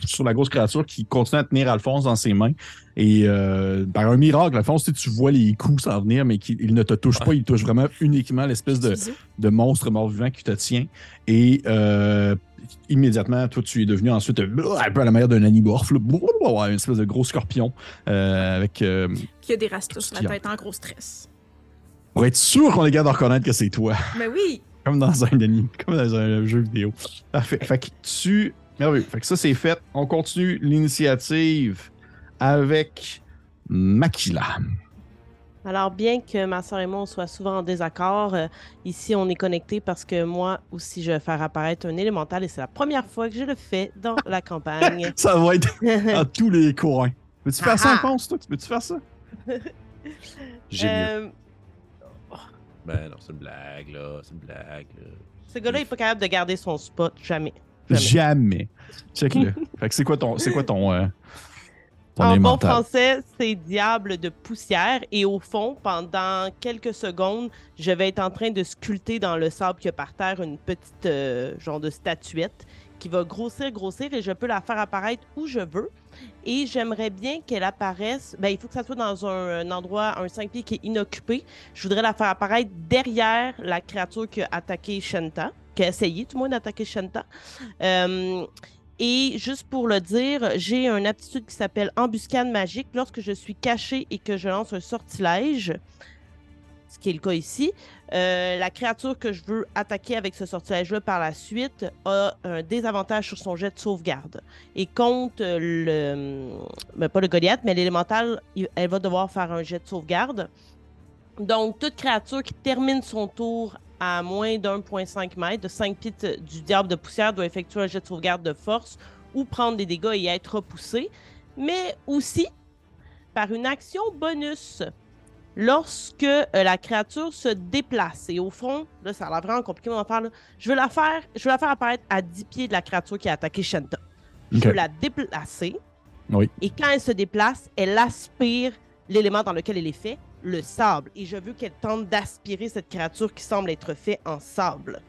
sur la grosse créature qui continue à tenir Alphonse dans ses mains. Et euh, par un miracle, Alphonse, tu sais, tu vois les coups s'en venir, mais qu'il il ne te touche pas. Il touche vraiment uniquement l'espèce de, monstre mort-vivant qui te tient. Et euh, immédiatement, toi, tu es devenu ensuite un peu à la manière d'un animorphe, une espèce de gros scorpion euh, avec. euh, y a des rastas sur la tête en gros stress. Pour être sûr qu'on est capable de reconnaître que c'est toi. Mais oui! Comme dans un anime, comme dans un jeu vidéo. Parfait. Fait que tu. Merveilleux. Fait que ça, c'est fait. On continue l'initiative avec Makila. Alors, bien que ma soeur et moi on soit souvent en désaccord, euh, ici on est connectés parce que moi aussi je vais faire apparaître un élémental et c'est la première fois que je le fais dans la campagne. Ça va être à tous les coins. Veux-tu faire ça. Alphonse, toi? Veux-tu faire ça? J'ai. Euh, Ben non, c'est une blague, là. C'est une blague, là. ce gars-là est pas capable de garder son spot, jamais. Jamais. Jamais. Check-le. fait que c'est quoi ton. C'est quoi ton. euh, ton En bon français, c'est diable de poussière. Et au fond, pendant quelques secondes, je vais être en train de sculpter dans le sable que par terre une petite euh, genre de statuette qui va grossir, grossir, et je peux la faire apparaître où je veux. Et j'aimerais bien qu'elle apparaisse. Ben, il faut que ça soit dans un, endroit, un 5 pieds qui est inoccupé. Je voudrais la faire apparaître derrière la créature qui a attaqué Shenta, qui a essayé tout le monde d'attaquer Shenta. Euh, et juste pour le dire, j'ai une aptitude qui s'appelle embuscade magique. Lorsque je suis caché et que je lance un sortilège, ce qui est le cas ici, euh, la créature que je veux attaquer avec ce sortilège-là par la suite a un désavantage sur son jet de sauvegarde. Et contre le. ben, pas le Goliath, mais l'élémental, elle va devoir faire un jet de sauvegarde. Donc, toute créature qui termine son tour à moins d'1,5 mètre, de 5 pieds du diable de poussière, doit effectuer un jet de sauvegarde de force ou prendre des dégâts et être repoussé. Mais aussi, par une action bonus, lorsque euh, la créature se déplace. Et au fond, là, ça a l'air vraiment compliqué mon affaire. là. Je veux la faire, je veux la faire apparaître à 10 pieds de la créature qui a attaqué Shanta. Je veux la déplacer. Oui. Et quand elle se déplace, elle aspire l'élément dans lequel elle est faite, le sable. Et je veux qu'elle tente d'aspirer cette créature qui semble être faite en sable.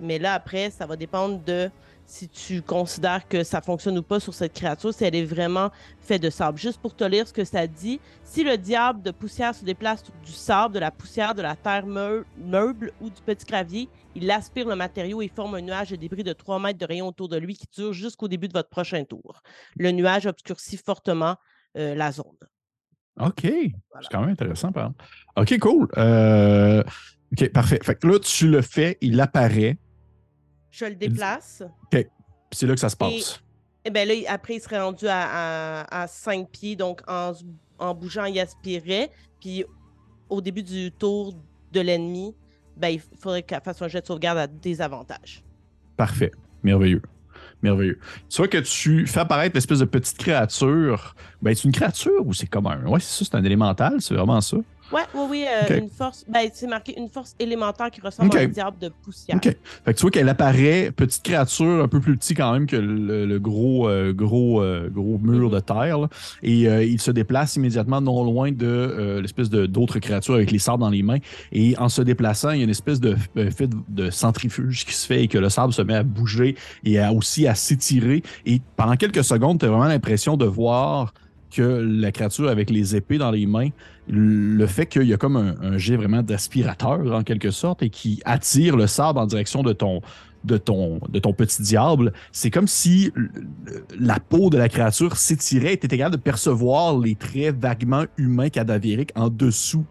Mais là, après, ça va dépendre de si tu considères que ça fonctionne ou pas sur cette créature, si elle est vraiment faite de sable. Juste pour te lire ce que ça dit, si le diable de poussière se déplace du sable, de la poussière, de la terre meu- meuble ou du petit gravier, il aspire le matériau et forme un nuage de débris de 3 mètres de rayon autour de lui qui dure jusqu'au début de votre prochain tour. Le nuage obscurcit fortement euh, la zone. OK. C'est quand même intéressant, par exemple. OK, cool. Euh, OK, parfait. Fait que là, tu le fais, il apparaît, Je le déplace. puis c'est là que ça se passe. Et bien là, il- après, il serait rendu à, à, 5 pieds, donc en bougeant, il aspirait. Puis au début du tour de l'ennemi, ben, il faudrait qu'elle fasse un jet de sauvegarde à désavantage. Parfait. Merveilleux. Merveilleux. Tu vois que tu fais apparaître l'espèce de petite créature. Ben, c'est une créature ou c'est comme un? Ouais, c'est ça, c'est un élémental, c'est vraiment ça. Ouais, oui, oui, euh, une force. Ben, c'est marqué une force élémentaire qui ressemble à un diable de poussière. OK. Fait que tu vois qu'elle apparaît, petite créature, un peu plus petit quand même que le, le gros, euh, gros, euh, gros mur de terre. là. Et il se déplace immédiatement non loin de l'espèce de- d'autres créatures avec les sabres dans les mains. Et en se déplaçant, il y a une espèce de fait de, de centrifuge qui se fait et que le sable se met à bouger et à- aussi à s'étirer. Et pendant quelques secondes, tu as vraiment l'impression de voir que la créature avec les épées dans les mains, le fait qu'il y a comme un, jet vraiment d'aspirateur en quelque sorte et qui attire le sable en direction de ton, de ton, petit diable, c'est comme si la peau de la créature s'étirait et tu capable de percevoir les traits vaguement humains cadavériques en dessous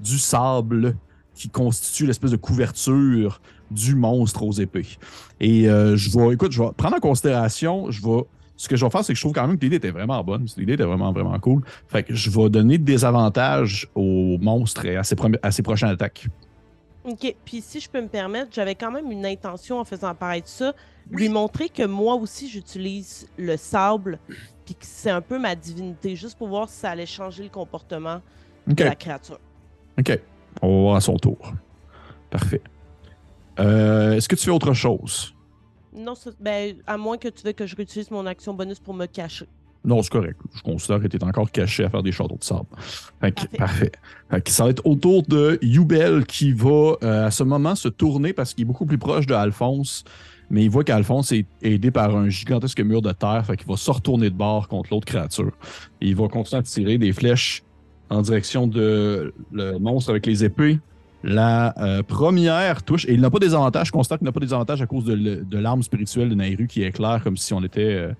du sable qui constitue l'espèce de couverture du monstre aux épées. Et euh, je vais, écoute, je vais prendre en considération, je vais, ce que je vais faire, c'est que je trouve quand même que l'idée était vraiment bonne. L'idée était vraiment, vraiment cool. Fait que je vais donner des avantages au monstre et à ses, premi- à ses prochaines attaques. OK. Puis si je peux me permettre, j'avais quand même une intention en faisant apparaître ça, lui montrer que moi aussi j'utilise le sable, puis que c'est un peu ma divinité, juste pour voir si ça allait changer le comportement de la créature. OK. On va voir à son tour. Parfait. Euh, Est-ce que tu fais autre chose? Non, ça- ben, à moins que tu veux que je réutilise mon action bonus pour me cacher. Non, c'est correct. Je considère que tu es encore caché à faire des châteaux de sable. Fait que, Parfait. parfait. Fait que ça va être autour de Yubel qui va euh, à ce moment se tourner parce qu'il est beaucoup plus proche de Alphonse. Mais il voit qu'Alphonse est aidé par un gigantesque mur de terre. Fait qu'il va se retourner de bord contre l'autre créature. Et il va continuer à tirer des flèches en direction de le monstre avec les épées. La euh, première touche, et il n'a pas des avantages, je constate qu'il n'a pas des avantages à cause de, l'arme spirituelle de Nairu qui éclaire comme si on était euh,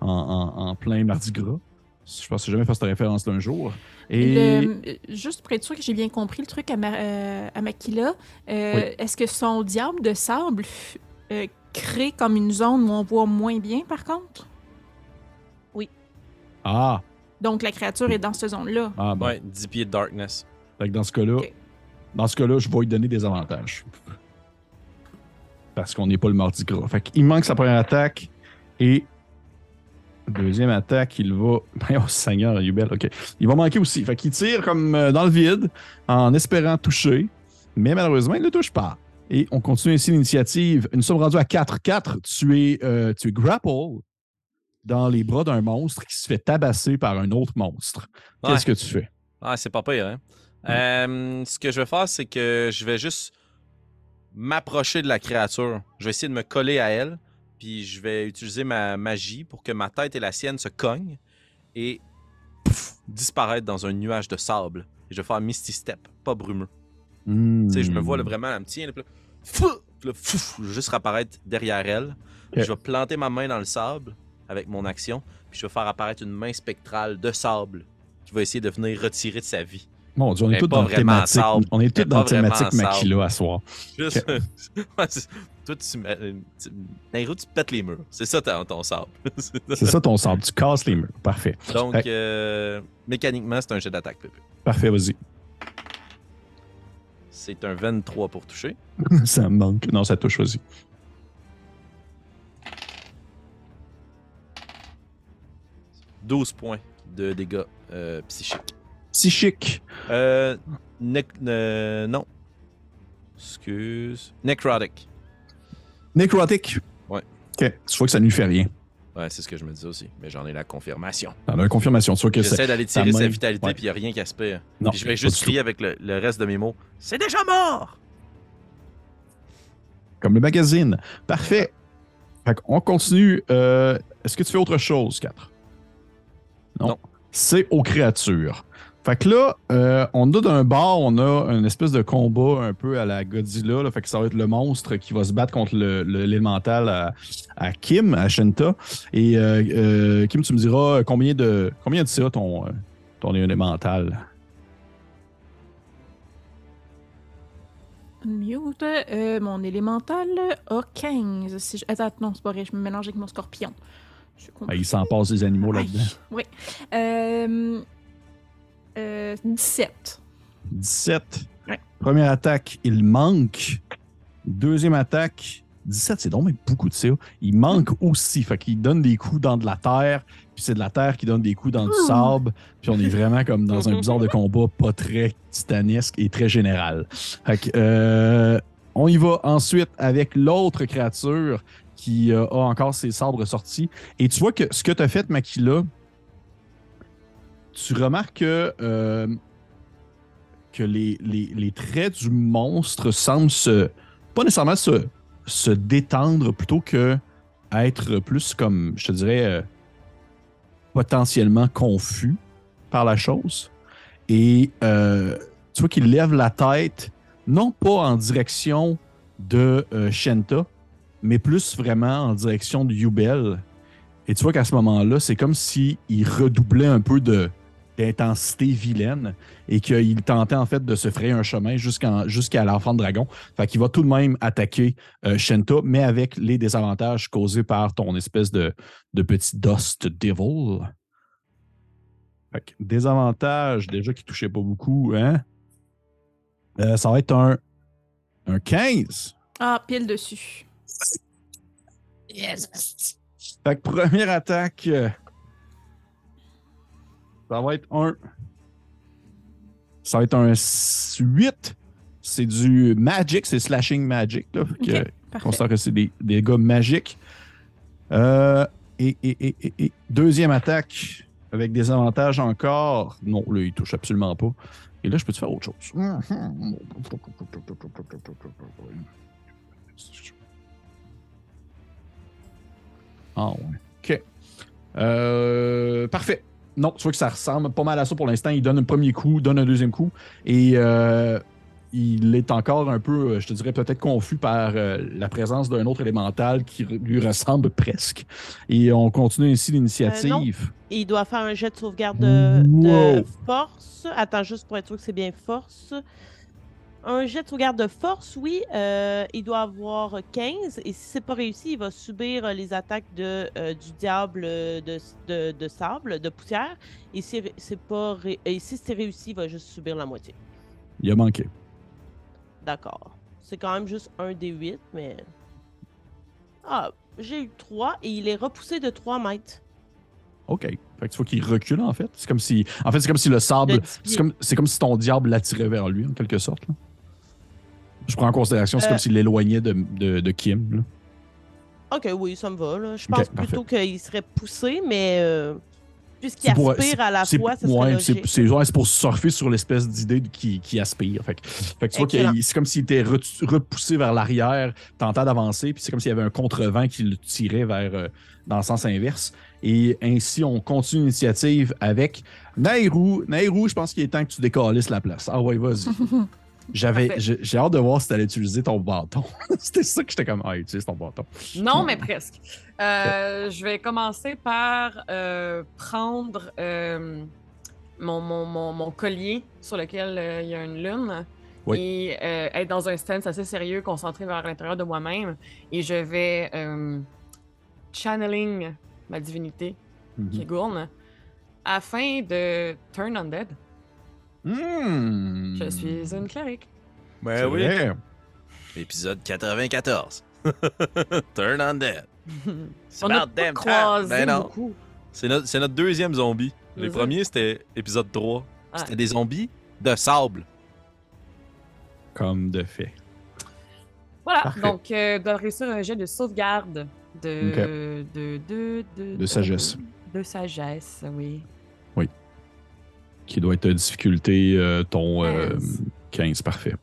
en, en- en plein Mardi Gras. Je pense que j'ai jamais fait cette référence d'un jour. Et Le- euh, juste pour être sûr que j'ai bien compris le truc à, Ma- euh, à Makila, euh, Oui. est-ce que son diable de sable euh, crée comme une zone où on voit moins bien, par contre? ah, Donc la créature est dans cette zone-là. ah bon. Ouais, 10 pieds de darkness. Fait que dans ce cas-là. Dans ce cas-là, je vais lui donner des avantages. Parce qu'on n'est pas le Mardi Gras. Fait qu'il manque sa première attaque et deuxième attaque, il va. Oh Seigneur, Yubel, ok. Il va manquer aussi. Fait qu'il tire comme euh, dans le vide en espérant toucher, mais malheureusement, il ne touche pas. Et on continue ainsi l'initiative. Nous sommes rendus à 4-4. Tu es, euh, tu es grapple dans les bras d'un monstre qui se fait tabasser par un autre monstre. Qu'est-ce que tu fais? Ah, c'est pas pire, hein? Euh, ce que je vais faire, c'est que je vais juste m'approcher de la créature. Je vais essayer de me coller à elle, Puis je vais utiliser ma magie pour que ma tête et la sienne se cognent et disparaître dans un nuage de sable. Et je vais faire Misty Step, pas brumeux. Tu sais, je me vois là, vraiment, elle me tient, là, puis là, fou, puis là, fouf, je vais juste apparaître derrière elle. Je vais planter ma main dans le sable avec mon action, puis je vais faire apparaître une main spectrale de sable qui va essayer de venir retirer de sa vie. Mon Dieu, on est tous dans thématique. sable. On est tous dans thématique Makila à soir. Juste, toi, tu, tu, Nairo, tu pètes les murs. C'est ça ton, ton sable. C'est ça ton sable. Tu casses les murs. Parfait. Donc, euh, mécaniquement, c'est un jet d'attaque, Pépé. Parfait, vas-y. C'est un 23 pour toucher. ça me manque. Non, ça touche, vas-y. « 12 points de dégâts euh, psychiques. Psychique. Euh, nec- euh, non. Excuse. Necrotic. Nécrotique. Ouais. Ok. Tu vois que ça ne lui fait rien. Ouais, c'est ce que je me disais aussi, mais j'en ai la confirmation. T'en as une confirmation. Tu vois que c'est J'essaie d'aller tirer main- sa vitalité, puis il n'y a rien qui aspire. Non, Puis je vais juste crier avec le, le reste de mes mots. C'est déjà mort! Comme le magazine. Parfait. Fait on continue. Euh, Est-ce que tu fais autre chose, 4? Non. Non. C'est aux créatures. Fait que là, euh, on a d'un bord, on a une espèce de combat un peu à la Godzilla. là. fait que ça va être le monstre qui va se battre contre l'élémental à, à Kim, à Shenta. Et euh, euh, Kim, tu me diras combien de combien de ça ton, euh, ton élémental? Mute. Mon élémental a 15. Si je... Attends, non, c'est pas vrai. Je me mélange avec mon scorpion. Ben, il s'en passe des animaux là-dedans. Oui. Euh, euh, 17. 17. Ouais. Première attaque, il manque. Deuxième attaque, 17, c'est donc même beaucoup de ça. Il manque aussi. Fait qu'il donne des coups dans de la terre, puis c'est de la terre qui donne des coups dans du Ouh. sable. Puis on est vraiment comme dans un bizarre de combat pas très titanesque et très général. Fait que, euh, on y va ensuite avec l'autre créature qui euh, a encore ses sabres sortis. Et tu vois que ce que tu as fait, Makila, tu remarques que, euh, que les, les- traits du monstre semblent se. pas nécessairement se, se détendre plutôt que être plus comme, je te dirais, euh, potentiellement confus par la chose. Et euh, tu vois qu'il lève la tête, non pas en direction de Shenta, mais plus vraiment en direction de Yubel. Et tu vois qu'à ce moment-là, c'est comme s'il redoublait un peu de d'intensité vilaine et qu'il tentait en fait de se frayer un chemin jusqu'en- jusqu'à l'enfant de dragon. Fait qu'il va tout de même attaquer euh, Shenta, mais avec les désavantages causés par ton espèce de, de petit Dust Devil. Fait que désavantage, déjà qui touchait pas beaucoup, hein? Euh, ça va être un, un 15. Ah, pile dessus. Fait que première attaque, euh, ça va être un. Ça va être un 8. C'est du magic, c'est slashing magic. Là, Fait que, considère que c'est des, des gars magiques. Euh, et, et- et- et- et deuxième attaque avec des avantages encore. Non, là, il touche absolument pas. Et là, je peux te faire autre chose? Ah ouais. OK. Euh, parfait. Non, tu vois que ça ressemble pas mal à ça pour l'instant. Il donne un premier coup, donne un deuxième coup. Et euh, il est encore un peu, euh, je te dirais, peut-être confus par euh, la présence d'un autre élémental qui lui ressemble presque. Et on continue ainsi l'initiative. Il doit faire un jet de sauvegarde de, force. Attends, juste pour être sûr que c'est bien force. Un jet de sauvegarde de force, oui. euh, il doit avoir 15. Et si c'est pas réussi, il va subir euh, les attaques de, euh, du diable de, de, de sable, de poussière. Et si c'est pas ré- et si c'est réussi, il va juste subir la moitié. Il a manqué. D'accord. C'est quand même juste un des 8, mais. Ah, j'ai eu 3 et il est repoussé de 3 mètres. OK. Fait que tu vois qu'il recule, en fait. C'est comme si. En fait, c'est comme si le sable. 10 C'est comme, comme si ton diable l'attirait vers lui, en quelque sorte. là. Je prends en considération, c'est Euh. comme s'il l'éloignait de, de, de Kim. là. Ok, oui, ça me va. Là. Je pense plutôt qu'il serait poussé, mais. euh, Puisqu'il aspire à la fois, ça ouais, serait c'est- ouais, c'est pour surfer sur l'espèce d'idée qui, qui aspire. Fait que, fait que tu vois qu'il- c'est comme s'il était re- repoussé vers l'arrière, tentant d'avancer, puis c'est comme s'il y avait un contre-vent qui le tirait vers euh, dans le sens inverse. Et ainsi, on continue l'initiative avec Nairou. Nairou, je pense qu'il est temps que tu décalisses la place. Ah ouais, vas-y. J'avais, j'ai hâte de voir si tu allais utiliser ton bâton. C'était ça que j'étais comme, ah, utilise ton bâton. Non, mais presque. Euh, je vais commencer par euh, prendre euh, mon, mon, mon, mon collier sur lequel il y a une lune Oui. et être dans un stance assez sérieux, concentré vers l'intérieur de moi-même. Et je vais channeling ma divinité, Mhm. Kigourne, afin de turn undead. Hmm. Je suis une cléric. Ben oui. vrai. Épisode 94. Turn on dead. C'est damn time. croisé Ben non. beaucoup. C'est notre, deuxième zombie. Les premiers, c'était épisode 3. Ah. C'était des zombies de sable. Comme de fait. Voilà, Parfait. donc euh, doit réussir un jet de sauvegarde de, de, de, de, De sagesse. De sagesse, oui. Qui doit être difficulté euh, ton euh, 15. 15, parfait.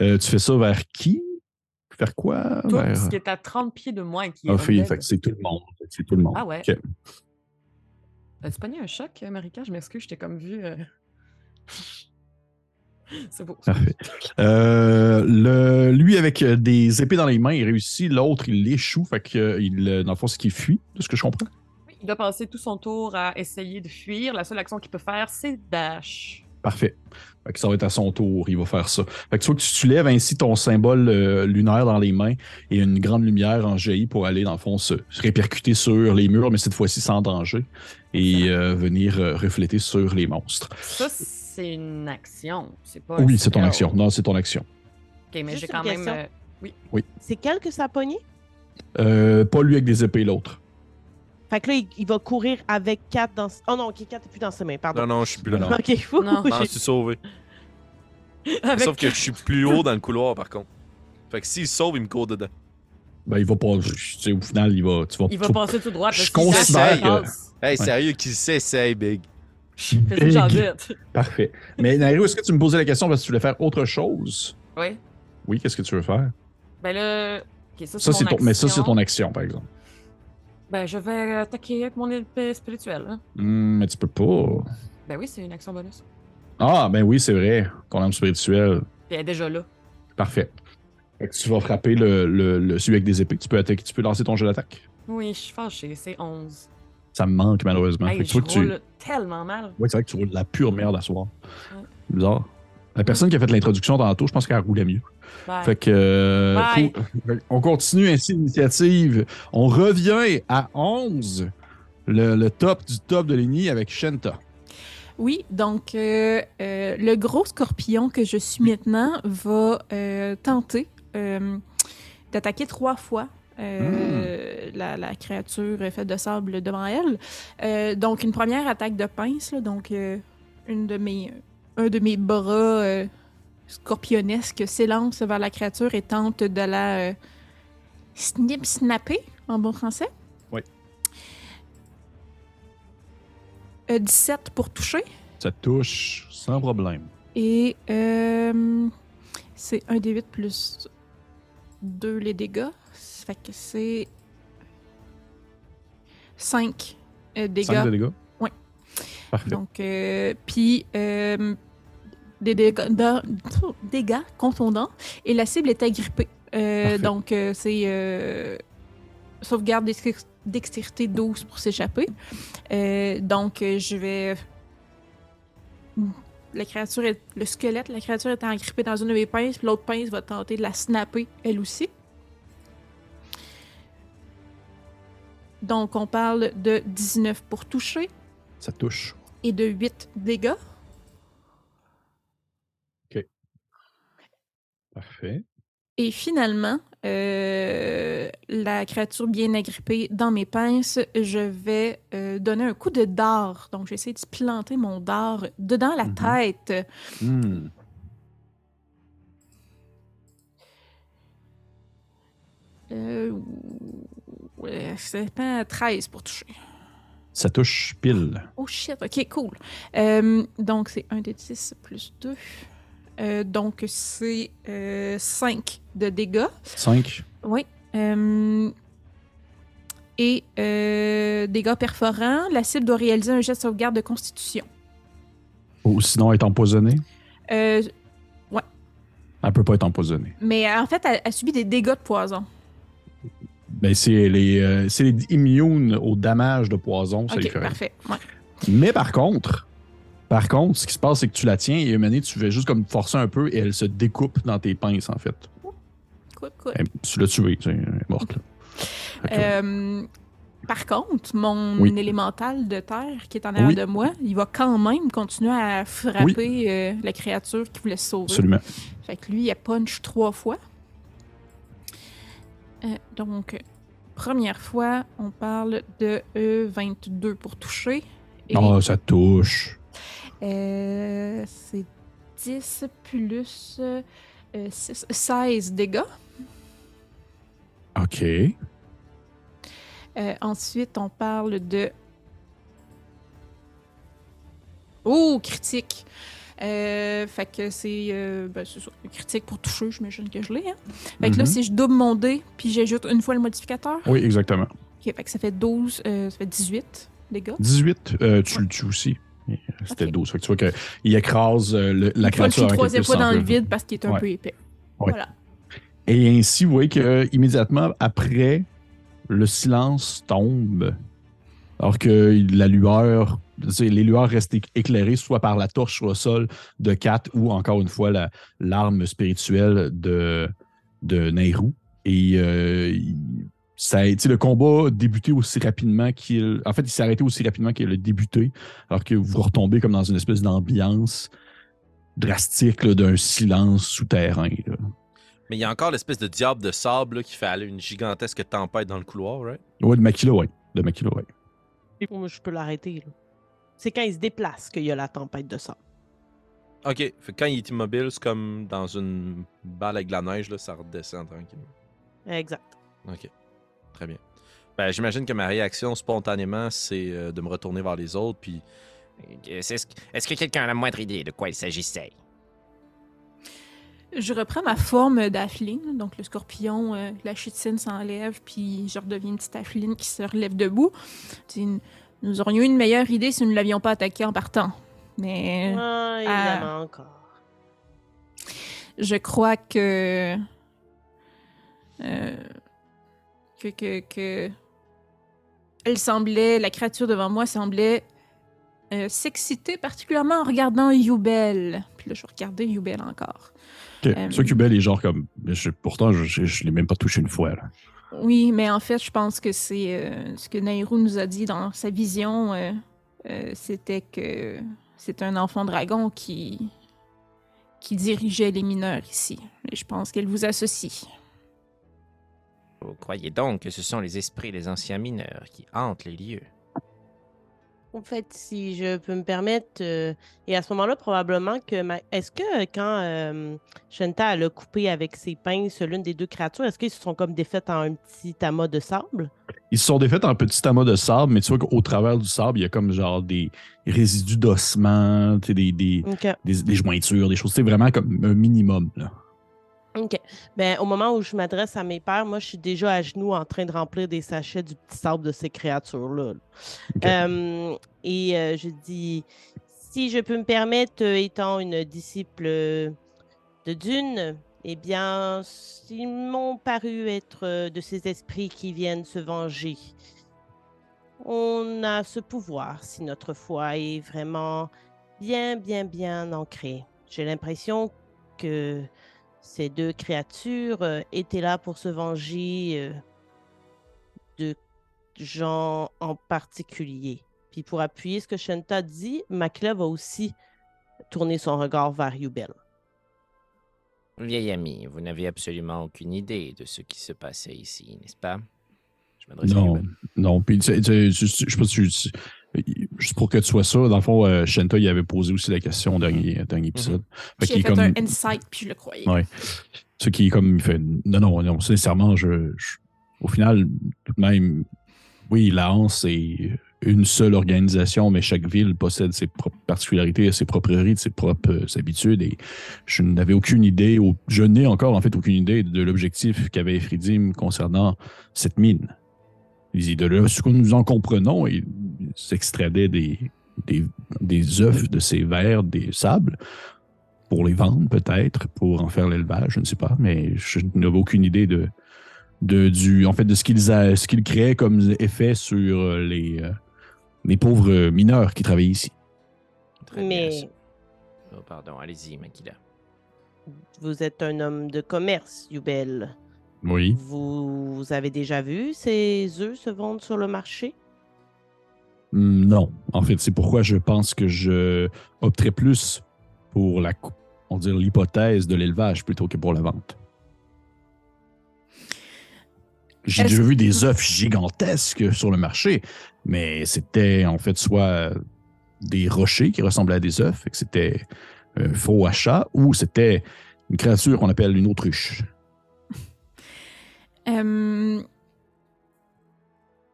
Euh, tu fais ça vers qui? Vers quoi? Tout vers... ce qui est à 30 pieds de moi qui est Ah, fille, undead. fait que c'est tout le monde. C'est tout le monde. Ah ouais. Ok. As-tu pogné un choc, euh, Marika? Je m'excuse, je t'ai comme vu. euh. c'est beau. Parfait. Euh, le, lui, avec des épées dans les mains, il réussit. L'autre, il l'échoue. Fait que, il, dans le fond, c'est qu'il fuit, de ce que je comprends. Oui, Il doit passer tout son tour à essayer de fuir. La seule action qu'il peut faire, c'est dash. Parfait. Fait que ça va être à son tour, il va faire ça. Fait que tu vois que tu, tu lèves ainsi ton symbole euh, lunaire dans les mains et une grande lumière en jaillit pour aller, dans le fond, se, répercuter sur les murs, mais cette fois-ci sans danger, et euh, venir euh, refléter sur les monstres. Ça, c'est une action. Pas Oui, c'est ton action. Non, c'est ton action. Ok, mais j'ai quand même. euh, C'est quel que ça a pogné? Euh, pas lui avec des épées, l'autre. Fait que là, il, il va courir avec 4 dans... Oh non, ok, 4 est plus dans ses mains, pardon. Non, non, je suis plus là. Non. Ok, fou. Non. Je m'en suis sauvé. avec- Sauf que je suis plus haut dans le couloir, par contre. Fait que s'il se sauve, il me court dedans. Ben, il va pas. tu sais, au final, il va. Tu vas, Il va tu- passer tout droit. Je considère que-. Hey, Ouais. sérieux, qui s'essaye, Big? Big. Fais ce que j'en dis. Parfait. Mais Nairo, est-ce que tu me posais la question parce que tu voulais faire autre chose? Oui. Oui, qu'est-ce que tu veux faire? Ben là. ok, ça, Ça, c'est ton, mais ça, c'est ton action, par exemple. Ben, je vais attaquer avec mon épée spirituelle. hein. Hmm, mais tu peux pas. Ben oui, c'est une action bonus. Ah, ben oui, c'est vrai. Ton âme spirituelle. Elle est déjà là. Parfait. Fait que tu vas frapper le, le, le- celui avec des épées. Tu peux, attaquer, tu peux lancer ton jeu d'attaque. Oui, je suis fâchée, c'est 11. Ça me manque, malheureusement. Hey, Fait que tu que roule tellement mal. Ouais, c'est vrai que tu roules de la pure merde à soir. Ouais. Bizarre. La personne qui a fait l'introduction tantôt, je pense qu'elle roulait mieux. Bye. Fait que. euh, On continue ainsi l'initiative. On revient à 11, le, le top du top de l'ennemi avec Shenta. Oui, donc euh, euh, le gros scorpion que je suis maintenant va euh, tenter euh, d'attaquer trois fois euh, la, la créature faite de sable devant elle. Euh, donc une première attaque de pince, là, donc euh, une de mes, un de mes bras euh, scorpionnesques s'élance vers la créature et tente de la euh, snip snapper en bon français. Oui. Euh, 17 pour toucher. Ça touche sans problème. Et euh, c'est un D8 plus 2 les dégâts. Ça fait que c'est 5 dégâts. 5 de dégâts? Parfait. Donc, euh, puis euh, des dégâts, da- dégâts contondants. Et la cible est agrippée. Euh, donc, c'est sauvegarde dex- dextérité 12 pour s'échapper. Donc, je vais. La créature est... Le squelette, la créature est agrippée dans une de mes pinces, l'autre pince va tenter de la snapper, elle aussi. Donc, on parle de 19 pour toucher Ça touche. et de 8 dégâts? Parfait. Et finalement, euh, la créature bien agrippée dans mes pinces, je vais euh, donner un coup de dard. Donc, j'essaie de planter mon dard dedans la Mhm. tête. Hmm. Euh, ouais, c'est pas 13 pour toucher. Ça touche pile. Oh shit, ok, cool. Euh, donc, c'est 1 des 10 plus 2. Euh, donc, c'est 5 de dégâts. 5. Oui. Euh, et euh, dégâts perforants. La cible doit réaliser un jet de sauvegarde de constitution. Ou sinon être empoisonnée? Euh, Elle peut pas être empoisonnée. mais en fait, elle, elle subit des dégâts de poison. Ben, c'est les, euh, c'est les immunes au damage de poison, c'est Ok, correct. parfait. Ouais. Mais par contre, par contre, ce qui se passe, c'est que tu la tiens et à un moment donné, tu fais juste comme forcer un peu et elle se découpe dans tes pinces, en fait. Cool, cool. Elle- tu l'as tuée, tu sais, elle est morte. Là. Euh, par contre, mon Oui. élémental de terre qui est en arrière Oui. de moi, il va quand même continuer à frapper euh, la créature qui voulait se sauver. absolument. Fait que lui, il a punch trois fois. Euh, donc, première fois, on parle de euh, 22 pour toucher. Et Oh, ça touche. euh, c'est 10 plus euh, six- 16 dégâts. OK. Euh, ensuite, on parle de. Oh, critique! Euh, fait que c'est. euh, ben, critique pour toucher, j'imagine que je l'ai. Hein? Fait que là, Mhm. si je double mon dé, puis j'ajoute une fois le modificateur, Oui, exactement. fait que ça fait 12, euh, ça fait 18 dégâts. 18, euh, tu le tues aussi. C'était Ok. 12. Fait que tu vois qu'il écrase euh, le- la Il le créature une avec troisième fois dans le vide parce qu'il est un Ouais. peu épais. Ouais. Voilà. Et ainsi, vous voyez que immédiatement après, le silence tombe. Alors que la lueur, les lueurs restent éc- éclairées soit par la torche sur le sol de Kat ou encore une fois la- l'arme spirituelle de, de Nehru. Et euh, ça, a- le combat a débuté aussi rapidement qu'il. En fait, il s'est arrêté aussi rapidement qu'il a débuté. Alors que vous retombez comme dans une espèce d'ambiance drastique d'un silence souterrain. là. Mais il y a encore l'espèce de diable de sable là, qui fait aller une gigantesque tempête dans le couloir, right? Ouais, de Makila, ouais. De Makila, ouais. Et moi, je peux l'arrêter. là. C'est quand il se déplace qu'il y a la tempête de sang. Ok, fait que quand il est immobile, c'est comme dans une balle avec de la neige, là, ça redescend tranquillement. Exact. Ok, très bien. Ben, j'imagine que ma réaction spontanément, c'est euh, de me retourner vers les autres, puis Est-ce que, est-ce que quelqu'un a la moindre idée de quoi il s'agissait? Je reprends ma forme d'Affline, donc le scorpion, euh, la chutine s'enlève, puis je redeviens une petite Affline qui se relève debout. Nous aurions eu une meilleure idée si nous ne l'avions pas attaqué en partant. Mais Ah, évidemment, encore. je crois que, euh, que, que, que elle semblait, la créature devant moi semblait euh, s'exciter particulièrement en regardant Yubel. Puis là, je regardais Yubel encore. Ok. Euh, Ça, Cubel est genre comme. je- pourtant, je ne l'ai même pas touché une fois. Là. Oui, mais en fait, je pense que c'est euh, ce que Nairou nous a dit dans sa vision. euh, euh, C'était que c'est un enfant dragon qui qui dirigeait les mineurs ici. Et je pense qu'elle vous associe. Vous croyez donc que ce sont les esprits des anciens mineurs qui hantent les lieux? En fait, si je peux me permettre, euh, et à ce moment-là, probablement que. ma- Est-ce que quand euh, Shenta elle a coupé avec ses pinces l'une des deux créatures, est-ce qu'ils se sont comme défaites en un petit amas de sable? Ils se sont défaits en petit amas de sable, mais tu vois qu'au travers du sable, il y a comme genre des résidus d'ossements, des, des, des jointures, des choses. C'est vraiment comme un minimum. Là. OK. Ben, au moment où je m'adresse à mes pères, moi, je suis déjà à genoux en train de remplir des sachets du petit sable de ces créatures-là. Euh, et euh, je dis, si je peux me permettre, étant une disciple de Dune, eh bien, ils m'ont paru être euh, de ces esprits qui viennent se venger. On a ce pouvoir si notre foi est vraiment bien, bien, bien ancrée. J'ai l'impression que ces deux créatures euh, étaient là pour se venger euh, de gens en particulier. Puis pour appuyer ce que Shenta dit, Makla va aussi tourner son regard vers Yubel. Vieil ami, vous n'avez absolument aucune idée de ce qui se passait ici, n'est-ce pas? Je m'adresse à Non, Yubel. non. Puis, tu sais, tu sais, je si tu- Juste pour que tu sois sûr, dans le fond, euh, Shenta, il avait posé aussi la question au dernier, dernier épisode. Fait qu'il J'ai fait comme- un insight, puis je le croyais. Ouais. Ce qui est comme, il fait, non, non, non, sincèrement, je, je- au final, tout de même, oui, la hanse, c'est une seule organisation, mais chaque ville possède ses propres particularités, ses propres rites, ses propres euh, habitudes. Et je n'avais aucune idée, je n'ai encore en fait aucune idée de l'objectif qu'avait Efridim concernant cette mine. De là, ce que nous en comprenons, il s'extradait des, des, des œufs de ces vers, des sables, pour les vendre peut-être, pour en faire l'élevage, je ne sais pas, mais je n'avais aucune idée de, de, du, en fait, de ce qu'ils ce qu'ils créaient comme effet sur euh, les, euh, les pauvres mineurs qui travaillent ici. Très bien. Mais Oh, pardon, allez-y, Makila. vous êtes un homme de commerce, Yubel. Oui. Vous, vous avez déjà vu ces œufs se vendre sur le marché? Hmm, Non. En fait, c'est pourquoi je pense que je opterais plus pour la, on dire l'hypothèse de l'élevage plutôt que pour la vente. J'ai déjà vu des œufs gigantesques sur le marché, mais c'était en fait soit des rochers qui ressemblaient à des œufs, et que c'était un faux achat, ou c'était une créature qu'on appelle une autruche. Euh,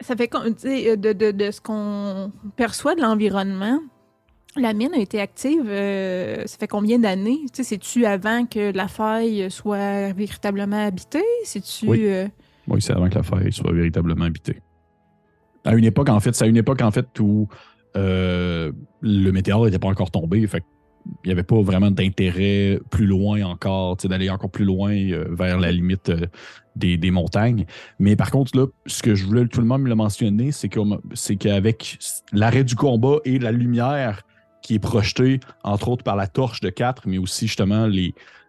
ça fait sais, de, de, de ce qu'on perçoit de l'environnement. La mine a été active, euh, ça fait combien d'années? Tu sais, c'est-tu avant que la faille soit véritablement habitée? C'est-tu... Oui. euh, Oui, c'est avant que la faille soit véritablement habitée. À une époque, en fait, c'est à une époque, en fait, où euh, le météore n'était pas encore tombé. Fait il n'y avait pas vraiment d'intérêt plus loin encore, d'aller encore plus loin euh, vers la limite euh, des, des montagnes. Mais par contre, là, ce que je voulais tout le monde le mentionner, c'est qu'avec l'arrêt du combat et la lumière qui est projetée, entre autres par la torche de 4, mais aussi justement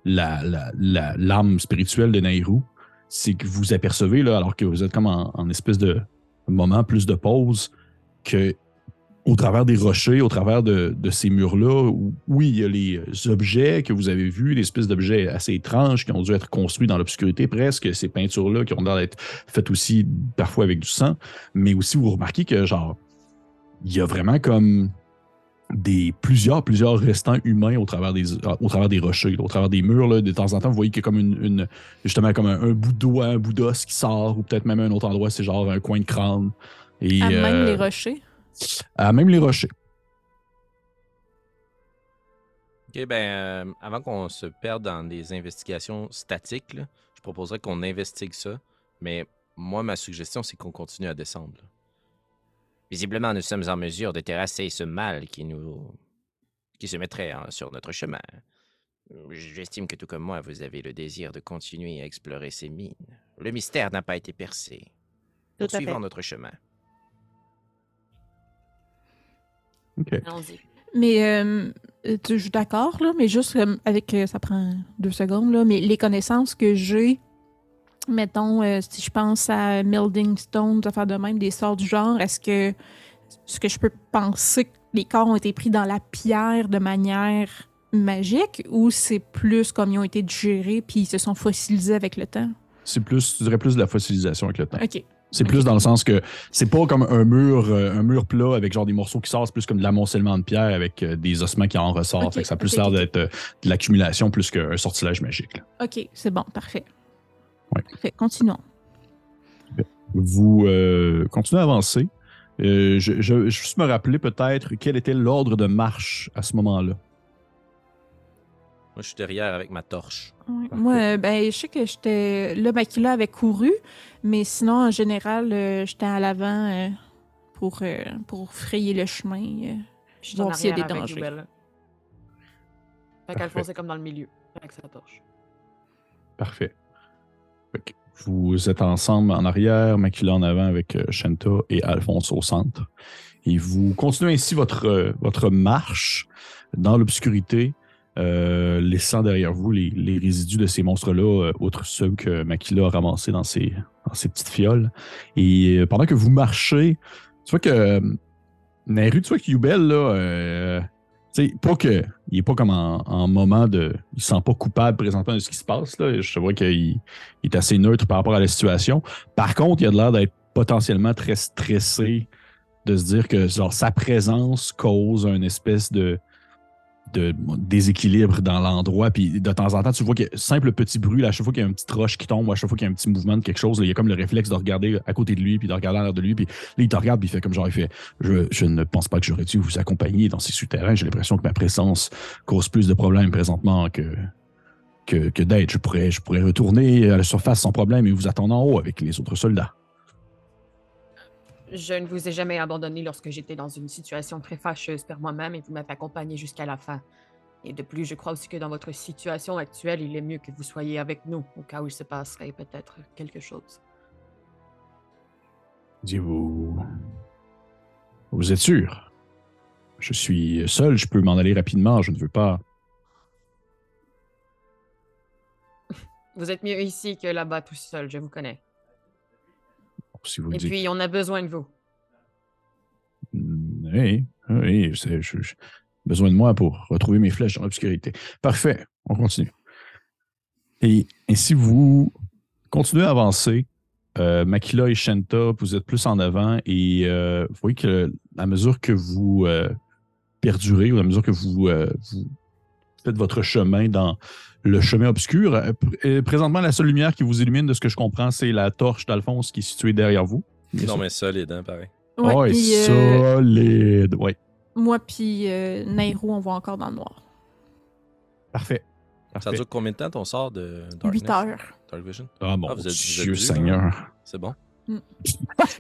la, la, la- l'âme spirituelle de Nairou, c'est que vous apercevez, là, alors que vous êtes comme en, en espèce de moment plus de pause, que au travers des rochers, au travers de, de ces murs-là, oui, il y a les objets que vous avez vus, des espèces d'objets assez étranges qui ont dû être construits dans l'obscurité presque, ces peintures-là qui ont l'air d'être faites aussi parfois avec du sang, mais aussi vous remarquez que, genre, il y a vraiment comme des plusieurs, plusieurs restants humains au travers des, au travers des rochers, là, au travers des murs. Là, de temps en temps, vous voyez qu'il y a comme une, une- justement comme un, un bout de doigt, un bout d'os qui sort, ou peut-être même un autre endroit, c'est genre un coin de crâne. Et, à même euh, les rochers? À même les rochers. Ok, ben, euh, avant qu'on se perde dans des investigations statiques, là, je proposerais qu'on investigue ça. Mais moi, ma suggestion, c'est qu'on continue à descendre. là. Visiblement, nous sommes en mesure de terrasser ce mal qui nous. qui se mettrait hein, sur notre chemin. J'estime que tout comme moi, vous avez le désir de continuer à explorer ces mines. Le mystère n'a pas été percé. Tout à fait. Poursuivons notre chemin. OK. Allons-y. Mais euh, tu- je suis d'accord, là, mais juste comme avec. euh, ça prend deux secondes, là, mais les connaissances que j'ai, mettons, euh, si je pense à Melding Stone, affaires de même, des sorts du genre, est-ce que. ce que je peux penser que les corps ont été pris dans la pierre de manière magique ou c'est plus comme ils ont été digérés puis ils se sont fossilisés avec le temps? C'est plus, tu dirais plus de la fossilisation avec le temps. OK. C'est plus dans le sens que c'est pas comme un mur, euh, un mur plat avec genre des morceaux qui sortent, c'est plus comme de l'amoncellement de pierre avec euh, des ossements qui en ressortent. Ok, Fait que ça a plus l'air d'être euh, de l'accumulation plus qu'un sortilège magique. là. OK, c'est bon, parfait. Ouais. Parfait, continuons. Vous euh, continuez à avancer. Euh, je, je, je vais juste me rappeler peut-être quel était l'ordre de marche à ce moment-là. Moi, je suis derrière avec ma torche. Parfait. Moi, euh, ben, je sais que j'étais. Là, Makila avait couru, mais sinon, en général, euh, j'étais à l'avant euh, pour, euh, pour frayer le chemin. Je suis en Voir s'il y a arrière des avec dangers. Fait qu'Alphonse est comme dans le milieu, avec sa torche. Parfait. Fait que vous êtes ensemble en arrière, Makila en avant avec euh, Shanta et Alphonse au centre. Et vous continuez ainsi votre, euh, votre marche dans l'obscurité, euh, laissant derrière vous les, résidus de ces monstres-là, euh, outre ceux que Makila a ramassés dans ses, petites fioles. Et euh, pendant que vous marchez, tu vois que euh, Nairu, tu vois que Yubel, là, sais, pas que. Il est pas comme en, en moment de. Il se sent pas coupable présentement de ce qui se passe. Là. Je vois qu'il il est assez neutre par rapport à la situation. Par contre, il a l'air d'être potentiellement très stressé de se dire que genre, sa présence cause une espèce de. De déséquilibre dans l'endroit. Puis de temps en temps, tu vois un simple petit bruit. À chaque fois qu'il y a une petite roche qui tombe, à chaque fois qu'il y a un petit mouvement de quelque chose, il y a comme le réflexe de regarder à côté de lui, puis de regarder en l'air de lui. Puis là, il te regarde, puis il fait comme genre, il fait Je, je ne pense pas que j'aurais dû vous accompagner dans ces souterrains. J'ai l'impression que ma présence cause plus de problèmes présentement que, que, que. Je pourrais, je pourrais retourner à la surface sans problème et vous attendre en haut avec les autres soldats. Je ne vous ai jamais abandonné lorsque j'étais dans une situation très fâcheuse par moi-même et vous m'avez accompagné jusqu'à la fin. Et de plus, je crois aussi que dans votre situation actuelle, il est mieux que vous soyez avec nous, au cas où il se passerait peut-être quelque chose. Dis-vous. Vous êtes sûr? Je suis seul, je peux m'en aller rapidement, je ne veux pas. Vous êtes mieux ici que là-bas tout seul, je vous connais. Si vous le Et dites. puis, on a besoin de vous. Mm, Oui, oui, je- besoin de moi pour retrouver mes flèches dans l'obscurité. Parfait, on continue. Et ainsi, vous continuez à avancer. Euh, Makila et Shenta, vous êtes plus en avant et euh, vous voyez que à mesure que vous euh, perdurez, ou à mesure que vous, vous faites votre chemin dans le chemin obscur, euh, pr- présentement, la seule lumière qui vous illumine, de ce que je comprends, c'est la torche d'Alphonse qui est située derrière vous. Bien Non, sûr. mais solide, hein, pareil. Ouais, puis, euh, solide. Ouais. moi puis euh, Nairo, on voit encore dans le noir. Parfait. Ça dure combien de temps ton sort de Darkness? 8 heures. Dark Vision? Ah mon Ah, vous êtes- vous êtes Dieu Seigneur. C'est bon?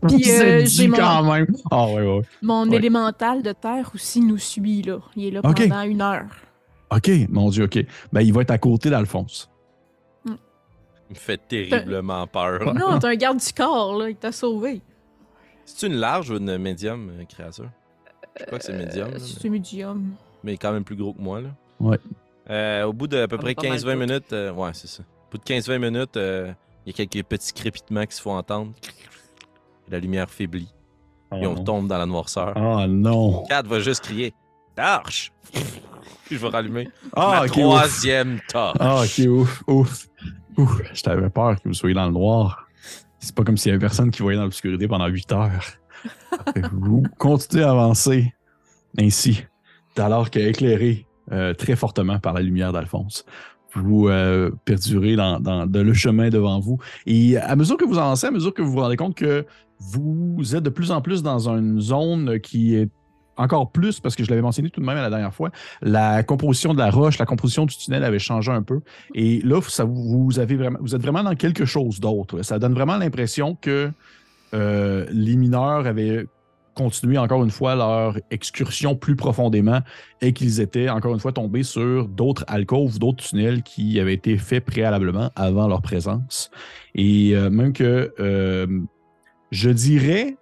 Puis euh, dû j'ai mon, quand même. Ah ouais, ouais. mon Ouais. élémental de terre aussi nous suit là. Il est là pendant une heure. OK, mon Dieu, OK. Ben, il va être à côté d'Alphonse. Il me fait terriblement peur. Non, t'es un garde du corps là, il t'a sauvé. C'est une large ou une médium euh, créature? Je crois que c'est médium, Euh, là, C'est médium. mais quand même plus gros que moi. Là. Ouais. Euh, au bout de à peu près pas mal 15-20 tout. minutes, euh, ouais, c'est ça. Au bout de 15-20 minutes, euh, il y a quelques petits crépitements qui se font entendre. La lumière faiblit. Et on tombe dans la noirceur. Oh non. Kat va juste crier Torche! Puis je vais rallumer. Ah, Ma ok, ouf. troisième torche. Ah, ok, ouf, ouf. Ouf, je t'avais peur que vous soyez dans le noir. C'est pas comme s'il y avait personne qui voyait dans l'obscurité pendant 8 heures. Vous continuez à avancer ainsi, alors qu'éclairé euh, très fortement par la lumière d'Alphonse. Vous euh, perdurez dans, le chemin devant vous. Et à mesure que vous avancez, à mesure que vous vous rendez compte que vous êtes de plus en plus dans une zone qui est encore plus, parce que je l'avais mentionné tout de même la dernière fois, la composition de la roche, la composition du tunnel avait changé un peu. Et là, vous, vous êtes vraiment dans quelque chose d'autre. Ça donne vraiment l'impression que euh, les mineurs avaient continué encore une fois leur excursion plus profondément et qu'ils étaient encore une fois tombés sur d'autres alcôves, d'autres tunnels qui avaient été faits préalablement avant leur présence. Et euh, même que euh, je dirais,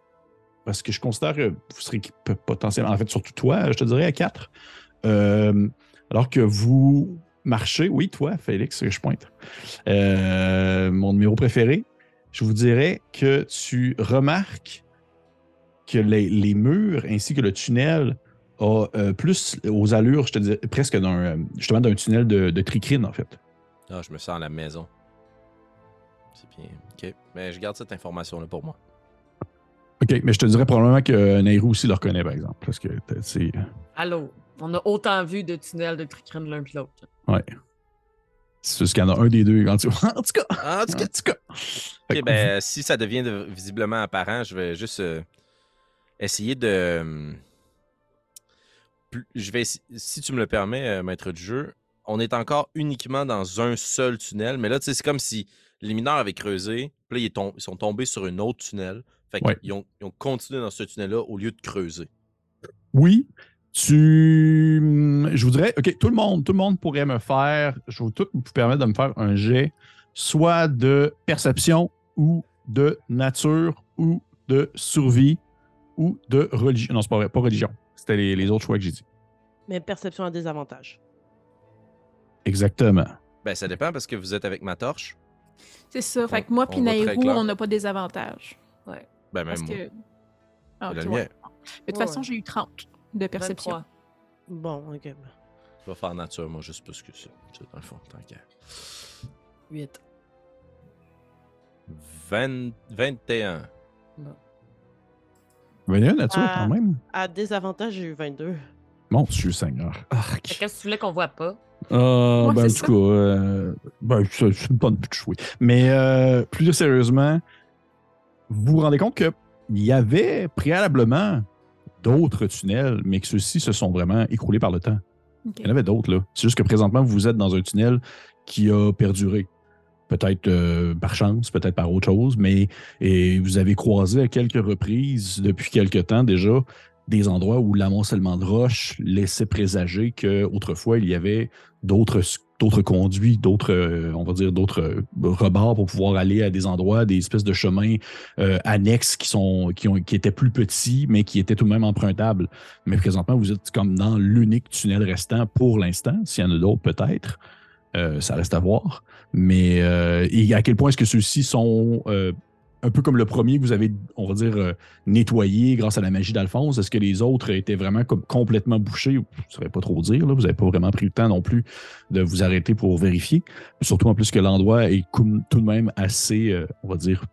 parce que je considère que vous serez potentiellement, en fait, surtout toi, je te dirais à quatre, euh, alors que vous marchez, oui, toi, Félix, je pointe, euh, mon numéro préféré, je vous dirais que tu remarques que les, les murs ainsi que le tunnel a euh, plus aux allures, je te dirais, presque d'un, euh, justement d'un tunnel de, de tricrine, en fait. Ah, je me sens à la maison. C'est bien. Ok. Mais je garde cette information-là pour moi. OK, mais je te dirais probablement que Nairou aussi le reconnaît, par exemple, parce que c'est... Allô, on a autant vu de tunnels de tricrine l'un puis l'autre. Ouais. C'est juste qu'il y en a un des deux. En tout en tout cas, en tout en cas, cas. Ok, que- ben, si ça devient de- visiblement apparent, je vais juste euh, essayer de. euh, Je vais, si tu me le permets, euh, maître du jeu, on est encore uniquement dans un seul tunnel, mais là, tu sais, c'est comme si les mineurs avaient creusé, puis là, ils, tom- ils sont tombés sur une autre tunnel. Fait Ouais. qu'ils ont, ils ont continué dans ce tunnel-là au lieu de creuser. Oui, tu. Je vous dirais, OK, tout le monde, tout le monde pourrait me faire. Je vais tout vous permettre de me faire un jet, soit de perception ou de nature ou de survie ou de religion. Non, c'est pas vrai, pas religion. C'était les, les autres choix que j'ai dit. Mais perception à désavantage. Exactement. Ben, ça dépend parce que vous êtes avec ma torche. C'est ça. Fait que moi puis Nairou, on n'a pas des avantages. Ben, même Parce moi. que. Ah, ouais. Mais de toute Ouais, façon, ouais. j'ai eu 30 de perception. 23. Bon, ok. Je vais faire nature, moi, juste parce que c'est c'est dans le fond, tant qu'à. 8. 20 21. 21 nature, Ah. quand même. À désavantage, j'ai eu 22. Mon Dieu Seigneur. Qu'est-ce que tu voulais qu'on voit pas? Ah, Ouais, ben, en tout cas, euh, ben, c'est une bonne de jouer. Mais euh, plus sérieusement, vous vous rendez compte qu'il y avait préalablement d'autres tunnels, mais que ceux-ci se sont vraiment écroulés par le temps. Il y en avait d'autres, là. C'est juste que présentement, vous êtes dans un tunnel qui a perduré. Peut-être euh, par chance, peut-être par autre chose, mais et vous avez croisé à quelques reprises depuis quelque temps déjà des endroits où l'amoncellement de roches laissait présager qu'autrefois, il y avait d'autres conduits, d'autres, euh, on va dire, d'autres euh, rebords pour pouvoir aller à des endroits, des espèces de chemins euh, annexes qui, sont, qui, étaient plus petits, mais qui étaient tout de même empruntables. Mais présentement, vous êtes comme dans l'unique tunnel restant pour l'instant. S'il y en a d'autres, peut-être. Ça reste à voir. Mais à quel point est-ce que ceux-ci sont un peu comme le premier que vous avez, on va dire, euh, nettoyé grâce à la magie d'Alphonse? Est-ce que les autres étaient vraiment comme complètement bouchés? Je ne saurais pas trop dire. Là. Vous n'avez pas vraiment pris le temps non plus de vous arrêter pour vérifier. Surtout en plus que l'endroit est tout de même assez, euh, on va dire,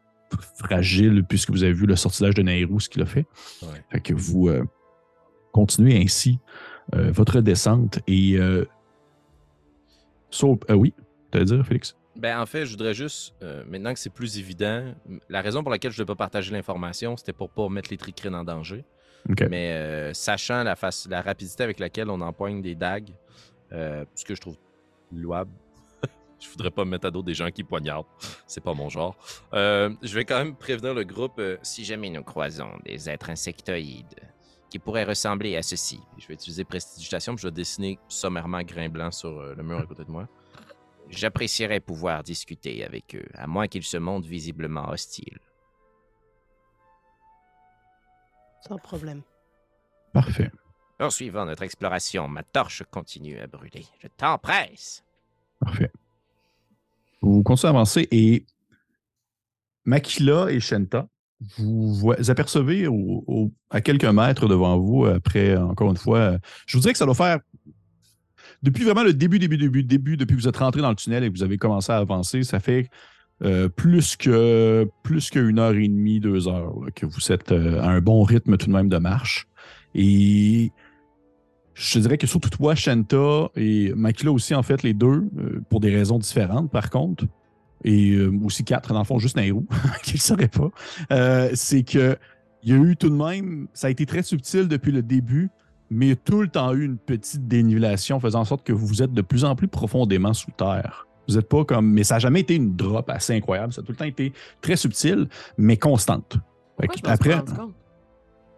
fragile puisque vous avez vu le sortilège de Nairou, ce qu'il a fait. Ouais. Fait que vous euh, continuez ainsi euh, votre descente et... Sauf- oui, tu dire, Félix? Ben, en fait, je voudrais juste, euh, maintenant que c'est plus évident, la raison pour laquelle je ne devais pas partager l'information, c'était pour pas mettre les tricrines en danger. OK. Mais euh, sachant la, rapidité avec laquelle on empoigne des dagues, euh, ce que je trouve louable, je voudrais pas me mettre à dos des gens qui poignardent. C'est pas mon genre. Je vais quand même prévenir le groupe. Si jamais nous croisons des êtres insectoïdes qui pourraient ressembler à ceci, je vais utiliser prestidigitation, puis je vais dessiner sommairement grain blanc sur le mur à côté de moi. J'apprécierais pouvoir discuter avec eux, à moins qu'ils se montrent visiblement hostiles. Sans problème. Parfait. Poursuivant notre exploration, ma torche continue à brûler. Je t'empresse. Parfait. Vous continuez à avancer et Makila et Shenta, vous, vous apercevez au- au- à quelques mètres devant vous, après, encore une fois, je vous dirais que ça doit faire. Depuis vraiment le début, début, début, début, depuis que vous êtes rentré dans le tunnel et que vous avez commencé à avancer, ça fait euh, plus que plus qu'une heure et demie, deux heures que vous êtes euh, à un bon rythme tout de même de marche. Et je te dirais que surtout toi, Shanta et Makila aussi, en fait, les deux, euh, pour des raisons différentes, par contre, et aussi quatre, dans le fond, juste Nairou, qui ne saurait pas, c'est que il y a eu tout de même, ça a été très subtil depuis le début, mais il y a tout le temps eu une petite dénivellation faisant en sorte que vous êtes de plus en plus profondément sous terre. Vous n'êtes pas comme. Mais ça n'a jamais été une drop assez incroyable. Ça a tout le temps été très subtil, mais constante. Fait Pourquoi que je pense après,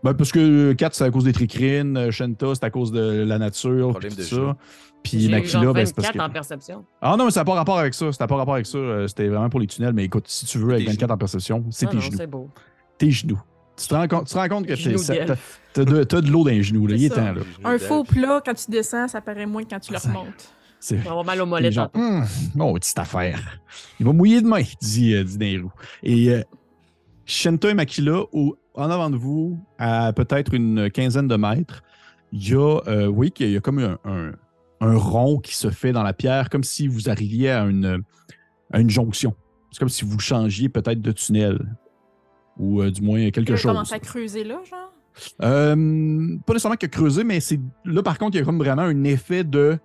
ben, parce que 4, c'est à cause des tricrines, euh, Shenta, c'est à cause de la nature, Problème de ça. Puis Makila, genre ben, c'est parce 24 que. en perception. Ah non, mais ça n'a pas rapport avec ça. Ça n'a pas rapport avec ça. Euh, C'était vraiment pour les tunnels. Mais écoute, si tu veux, avec Tes 24 en perception, c'est Ah tes non, genoux. c'est beau. Tes genoux. Tu te rends compte, tu te rends compte que t'as t'as de, t'as de l'eau dans les genoux. Là. Il est temps. Là. Un faux plat, quand tu descends, ça paraît moins que quand tu le remontes. C'est On va avoir mal au les mollet gens. tantôt. Hum, oh, petite affaire. Il va mouiller demain, dit, euh, dit Nairou. Et euh, Shenta et Makila, au- en avant de vous, à peut-être une quinzaine de mètres, il y a, euh, oui, qu'il y a comme un, un- un rond qui se fait dans la pierre, comme si vous arriviez à une, à une jonction. C'est comme si vous changiez peut-être de tunnel. Ou euh, du moins quelque Tu chose. commences à creuser là, genre? Euh, pas nécessairement que creuser, mais c'est là par contre, il y a comme vraiment un effet de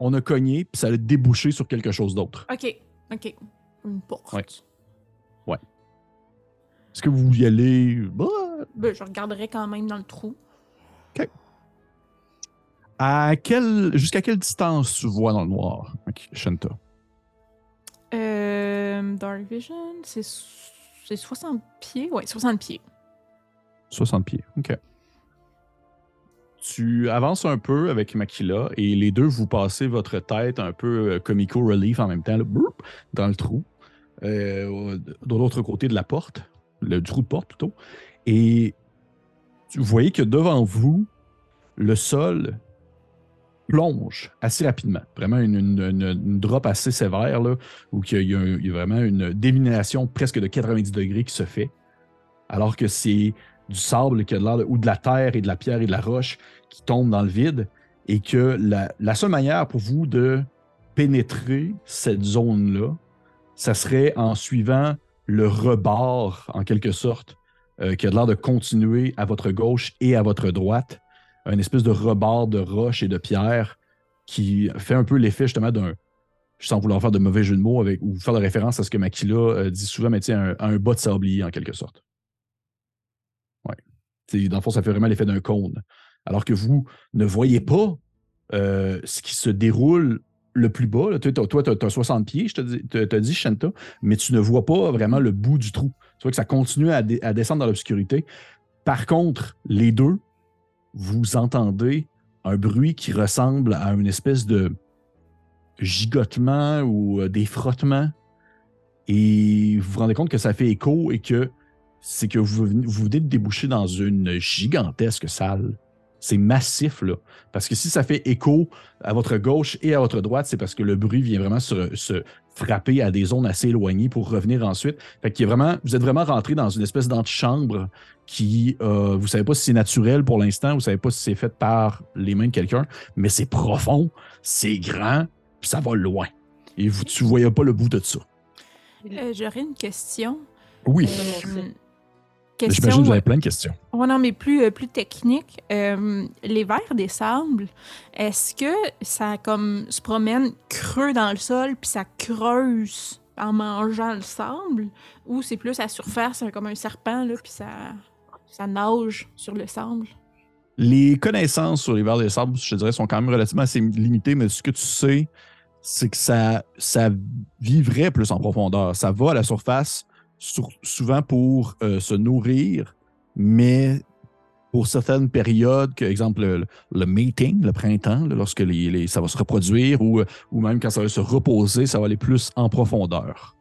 on a cogné, puis ça a débouché sur quelque chose d'autre. OK, OK. Une porte. Ouais. Est-ce que vous y allez? Bah, Ben, je regarderai quand même dans le trou. à quelle jusqu'à quelle distance tu vois dans le noir, Ok, Shanta? Euh, Dark Vision, c'est c'est 60 pieds? Ouais, 60 pieds. 60 pieds. OK. Tu avances un peu avec Makila et les deux, vous passez votre tête un peu euh, comico relief en même temps, là, dans le trou, euh, de l'autre côté de la porte, le trou de porte plutôt. Et vous voyez que devant vous, le sol plonge assez rapidement. Vraiment une, une- drop assez sévère, là, où il y, a, vraiment une démination presque de 90 degrés qui se fait, alors que c'est du sable a de l'air ou de la terre et de la pierre et de la roche qui tombent dans le vide, et que la, la seule manière pour vous de pénétrer cette zone-là, ça serait en suivant le rebord, en quelque sorte, euh, qui a l'air de continuer à votre gauche et à votre droite, un espèce de rebord de roche et de pierre qui fait un peu l'effet justement d'un, sans vouloir faire de mauvais jeu de mots ou faire de référence à ce que Makila euh, dit souvent, mais un, un bas de sablier en quelque sorte. Sais, dans le fond, ça fait vraiment l'effet d'un cône. Alors que vous ne voyez pas euh, ce qui se déroule le plus bas. là. Toi, tu as, 60 pieds, je te dis, Shanta, mais tu ne vois pas vraiment le bout du trou. Tu vois que ça continue à descendre dans l'obscurité. Par contre, les deux, vous entendez un bruit qui ressemble à une espèce de gigotement ou euh, des frottements. Et vous vous rendez compte que ça fait écho et que c'est que vous, vous venez de déboucher dans une gigantesque salle. C'est massif, là. Parce que si ça fait écho à votre gauche et à votre droite, c'est parce que le bruit vient vraiment se, se frapper à des zones assez éloignées pour revenir ensuite. Fait qu'il vraiment, vous êtes vraiment rentré dans une espèce d'antichambre qui, euh, vous savez pas si c'est naturel pour l'instant, vous savez pas si c'est fait par les mains de quelqu'un, mais c'est profond, c'est grand, puis ça va loin. Et vous, tu voyais pas le bout de ça. Euh, J'aurais une question. Oui. Euh, J'imagine question. que vous avez plein de questions. Ouais, non, mais plus, euh, plus technique. Euh, les vers des sables, est-ce que ça comme se promène creux dans le sol puis ça creuse en mangeant le sable? Ou c'est plus à surface comme un serpent là puis ça ça nage sur le sable? Les connaissances sur les vers des sables, je te dirais, sont quand même relativement assez limitées, mais ce que tu sais, c'est que ça, ça vivrait plus en profondeur. Ça va à la surface sur- souvent pour euh, se nourrir, mais pour certaines périodes, que, exemple le, le mating, le printemps, là, lorsque les, les- ça va se reproduire, ou, euh, ou même quand ça va se reposer, ça va aller plus en profondeur.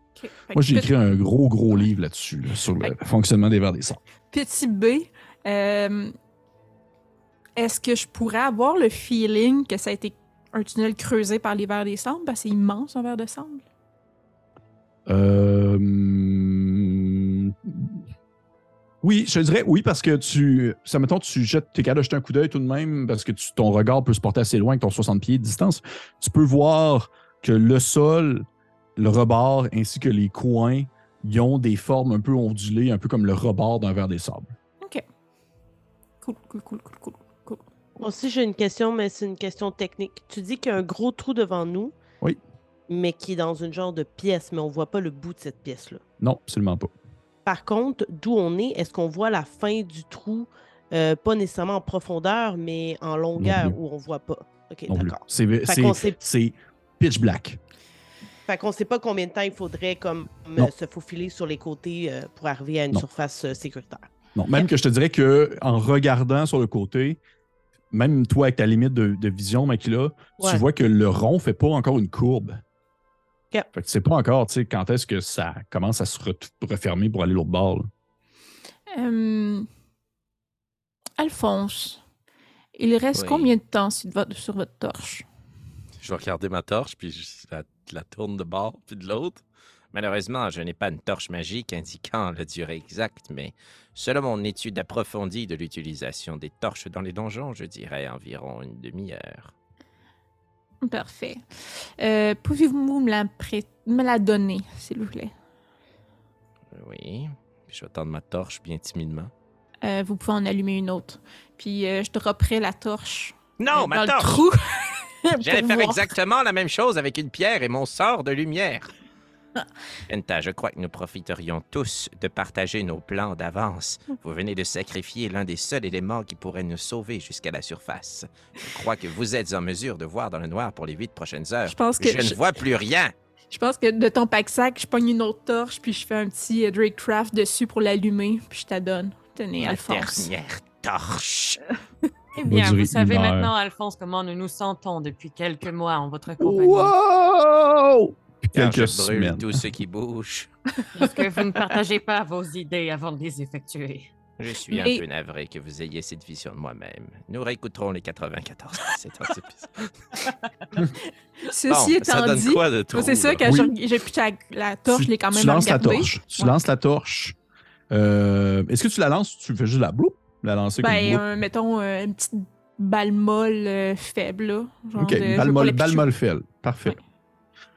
Moi, j'ai écrit un gros, gros livre là-dessus, là, sur le fonctionnement des vers des sables. Petit B, euh, est-ce que je pourrais avoir le feeling que ça a été un tunnel creusé par les vers des sables? Parce que c'est immense un ver de sable. Euh, Oui, je te dirais oui, parce que tu. Ça, mettons, tu jettes, t'es capable de jeter un coup d'œil tout de même, parce que tu- ton regard peut se porter assez loin avec ton 60 pieds de distance. Tu peux voir que le sol, le rebord, ainsi que les coins, ils ont des formes un peu ondulées, un peu comme le rebord d'un verre des sables. Cool, cool, cool, cool, cool. cool. Moi aussi, j'ai une question, mais c'est une question technique. Tu dis qu'il y a un gros trou devant nous. Oui. Mais qui est dans une genre de pièce, mais on voit pas le bout de cette pièce-là. Non, absolument pas. Par contre, d'où on est, est-ce qu'on voit la fin du trou, euh, pas nécessairement en profondeur, mais en longueur, où on voit pas? OK, d'accord. C'est pitch black. fait qu'on sait pas combien de temps il faudrait comme euh, Non. se faufiler sur les côtés euh, pour arriver à une Non. surface sécuritaire. Non, même que je te dirais que en regardant sur le côté, même toi avec ta limite de, de vision, Makila, Ouais. tu vois que le rond fait pas encore une courbe. Ok. Fait que tu sais pas encore, tu sais, quand est-ce que ça commence à se re- refermer pour aller l'autre bord. là. Euh, Alphonse, il reste Oui. combien de temps sur votre, sur votre torche? Je vais regarder ma torche, puis je la, je la tourne de bord, puis de l'autre. Malheureusement, je n'ai pas une torche magique indiquant la durée exacte, mais selon mon étude approfondie de l'utilisation des torches dans les donjons, je dirais environ une demi-heure. Parfait. Euh, Pouvez-vous me la, prê- me la donner, s'il vous plaît? Oui. Je vais tendre ma torche bien timidement. Euh, vous pouvez en allumer une autre. Puis euh, je dropperai la torche Non, euh, ma dans le torche! trou. J'allais faire voir. exactement la même chose avec une pierre et mon sort de lumière. Penta, je crois que nous profiterions tous de partager nos plans d'avance. Vous venez de sacrifier l'un des seuls éléments qui pourrait nous sauver jusqu'à la surface. Je crois que vous êtes en mesure de voir dans le noir pour les huit prochaines heures. Je pense que Je je, ne vois plus rien. je pense que de ton pack-sac, je pogne une autre torche, puis je fais un petit euh, Drake Craft dessus pour l'allumer, puis je te la donne. Tenez, La Alphonse. dernière torche. Eh bien, vous savez maintenant, Alphonse, comment nous nous sentons depuis quelques mois en votre compagnie. Wow! Puis Car quelques je brûle semaines. tout ce qui bouge. Est-ce que vous ne partagez pas vos idées avant de les effectuer? Je suis un peu navré que vous ayez cette vision de moi-même. Nous réécouterons les 94 précédents épisodes. Ceci Bon, étant ça donne dit, quoi de trop? c'est ça que Oui. j'ai pitché la, la torche, tu, je l'ai quand même tu lances la torche. Tu Ouais. lances la torche. Euh, Est-ce que tu la lances ou tu fais juste la bloup? La lancer comme Ben, bloup? un- mettons euh, une petite balle molle euh, faible, là. Genre OK, de- balle molle, balle molle faible. Parfait. Ouais.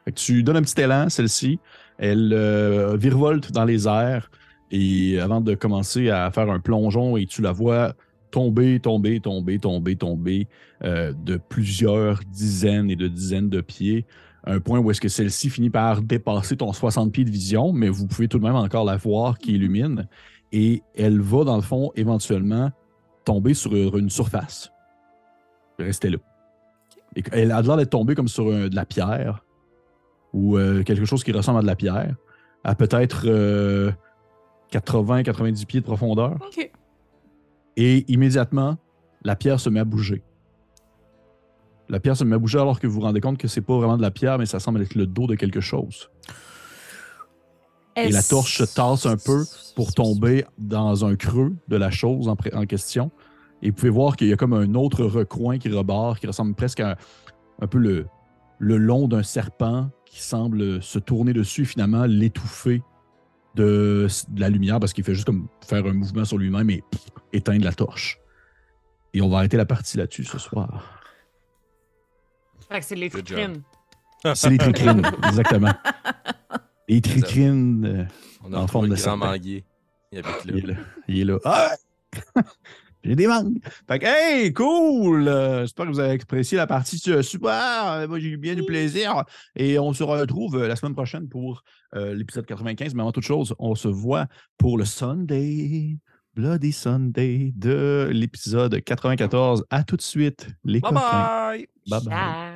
Fait que tu donnes un petit élan, celle-ci. Elle euh, virevolte dans les airs. Et avant de commencer à faire un plongeon et tu la vois tomber, tomber, tomber, tomber, tomber euh, de plusieurs dizaines et de dizaines de pieds. Un point où est-ce que celle-ci finit par dépasser ton 60 pieds de vision, mais vous pouvez tout de même encore la voir qui illumine. Et elle va, dans le fond, éventuellement tomber sur une surface. Restez là. Et elle a l'air d'être tombée comme sur euh, de la pierre ou euh, quelque chose qui ressemble à de la pierre, à peut-être 80-90 pieds de profondeur. OK. Et immédiatement, la pierre se met à bouger. La pierre se met à bouger alors que vous vous rendez compte que c'est pas vraiment de la pierre, mais ça semble être le dos de quelque chose. Et la torche se tasse un peu pour tomber dans un creux de la chose en, question. Et vous pouvez voir qu'il y a comme un autre recoin qui rebord, qui ressemble presque à un peu le, le long d'un serpent qui semble se tourner dessus et finalement l'étouffer de, de la lumière parce qu'il fait juste comme faire un mouvement sur lui-même et pff, éteindre la torche. Et on va arrêter la partie là-dessus ce soir. C'est les tricrines. C'est les tricrines, exactement. Les tricrines. euh, On a En forme de grand manguier. Il est là. là. Il est là. Ah! J'ai des mangues. Fait que, hey, cool! Euh, J'espère que vous avez apprécié la partie. super! Euh, Moi, j'ai eu bien du plaisir. Et on se retrouve euh, la semaine prochaine pour euh, l'épisode 95. Mais avant toute chose, on se voit pour le Sunday, Bloody Sunday de l'épisode 94. À tout de suite, les Bye bye! Bye bye. Ciao.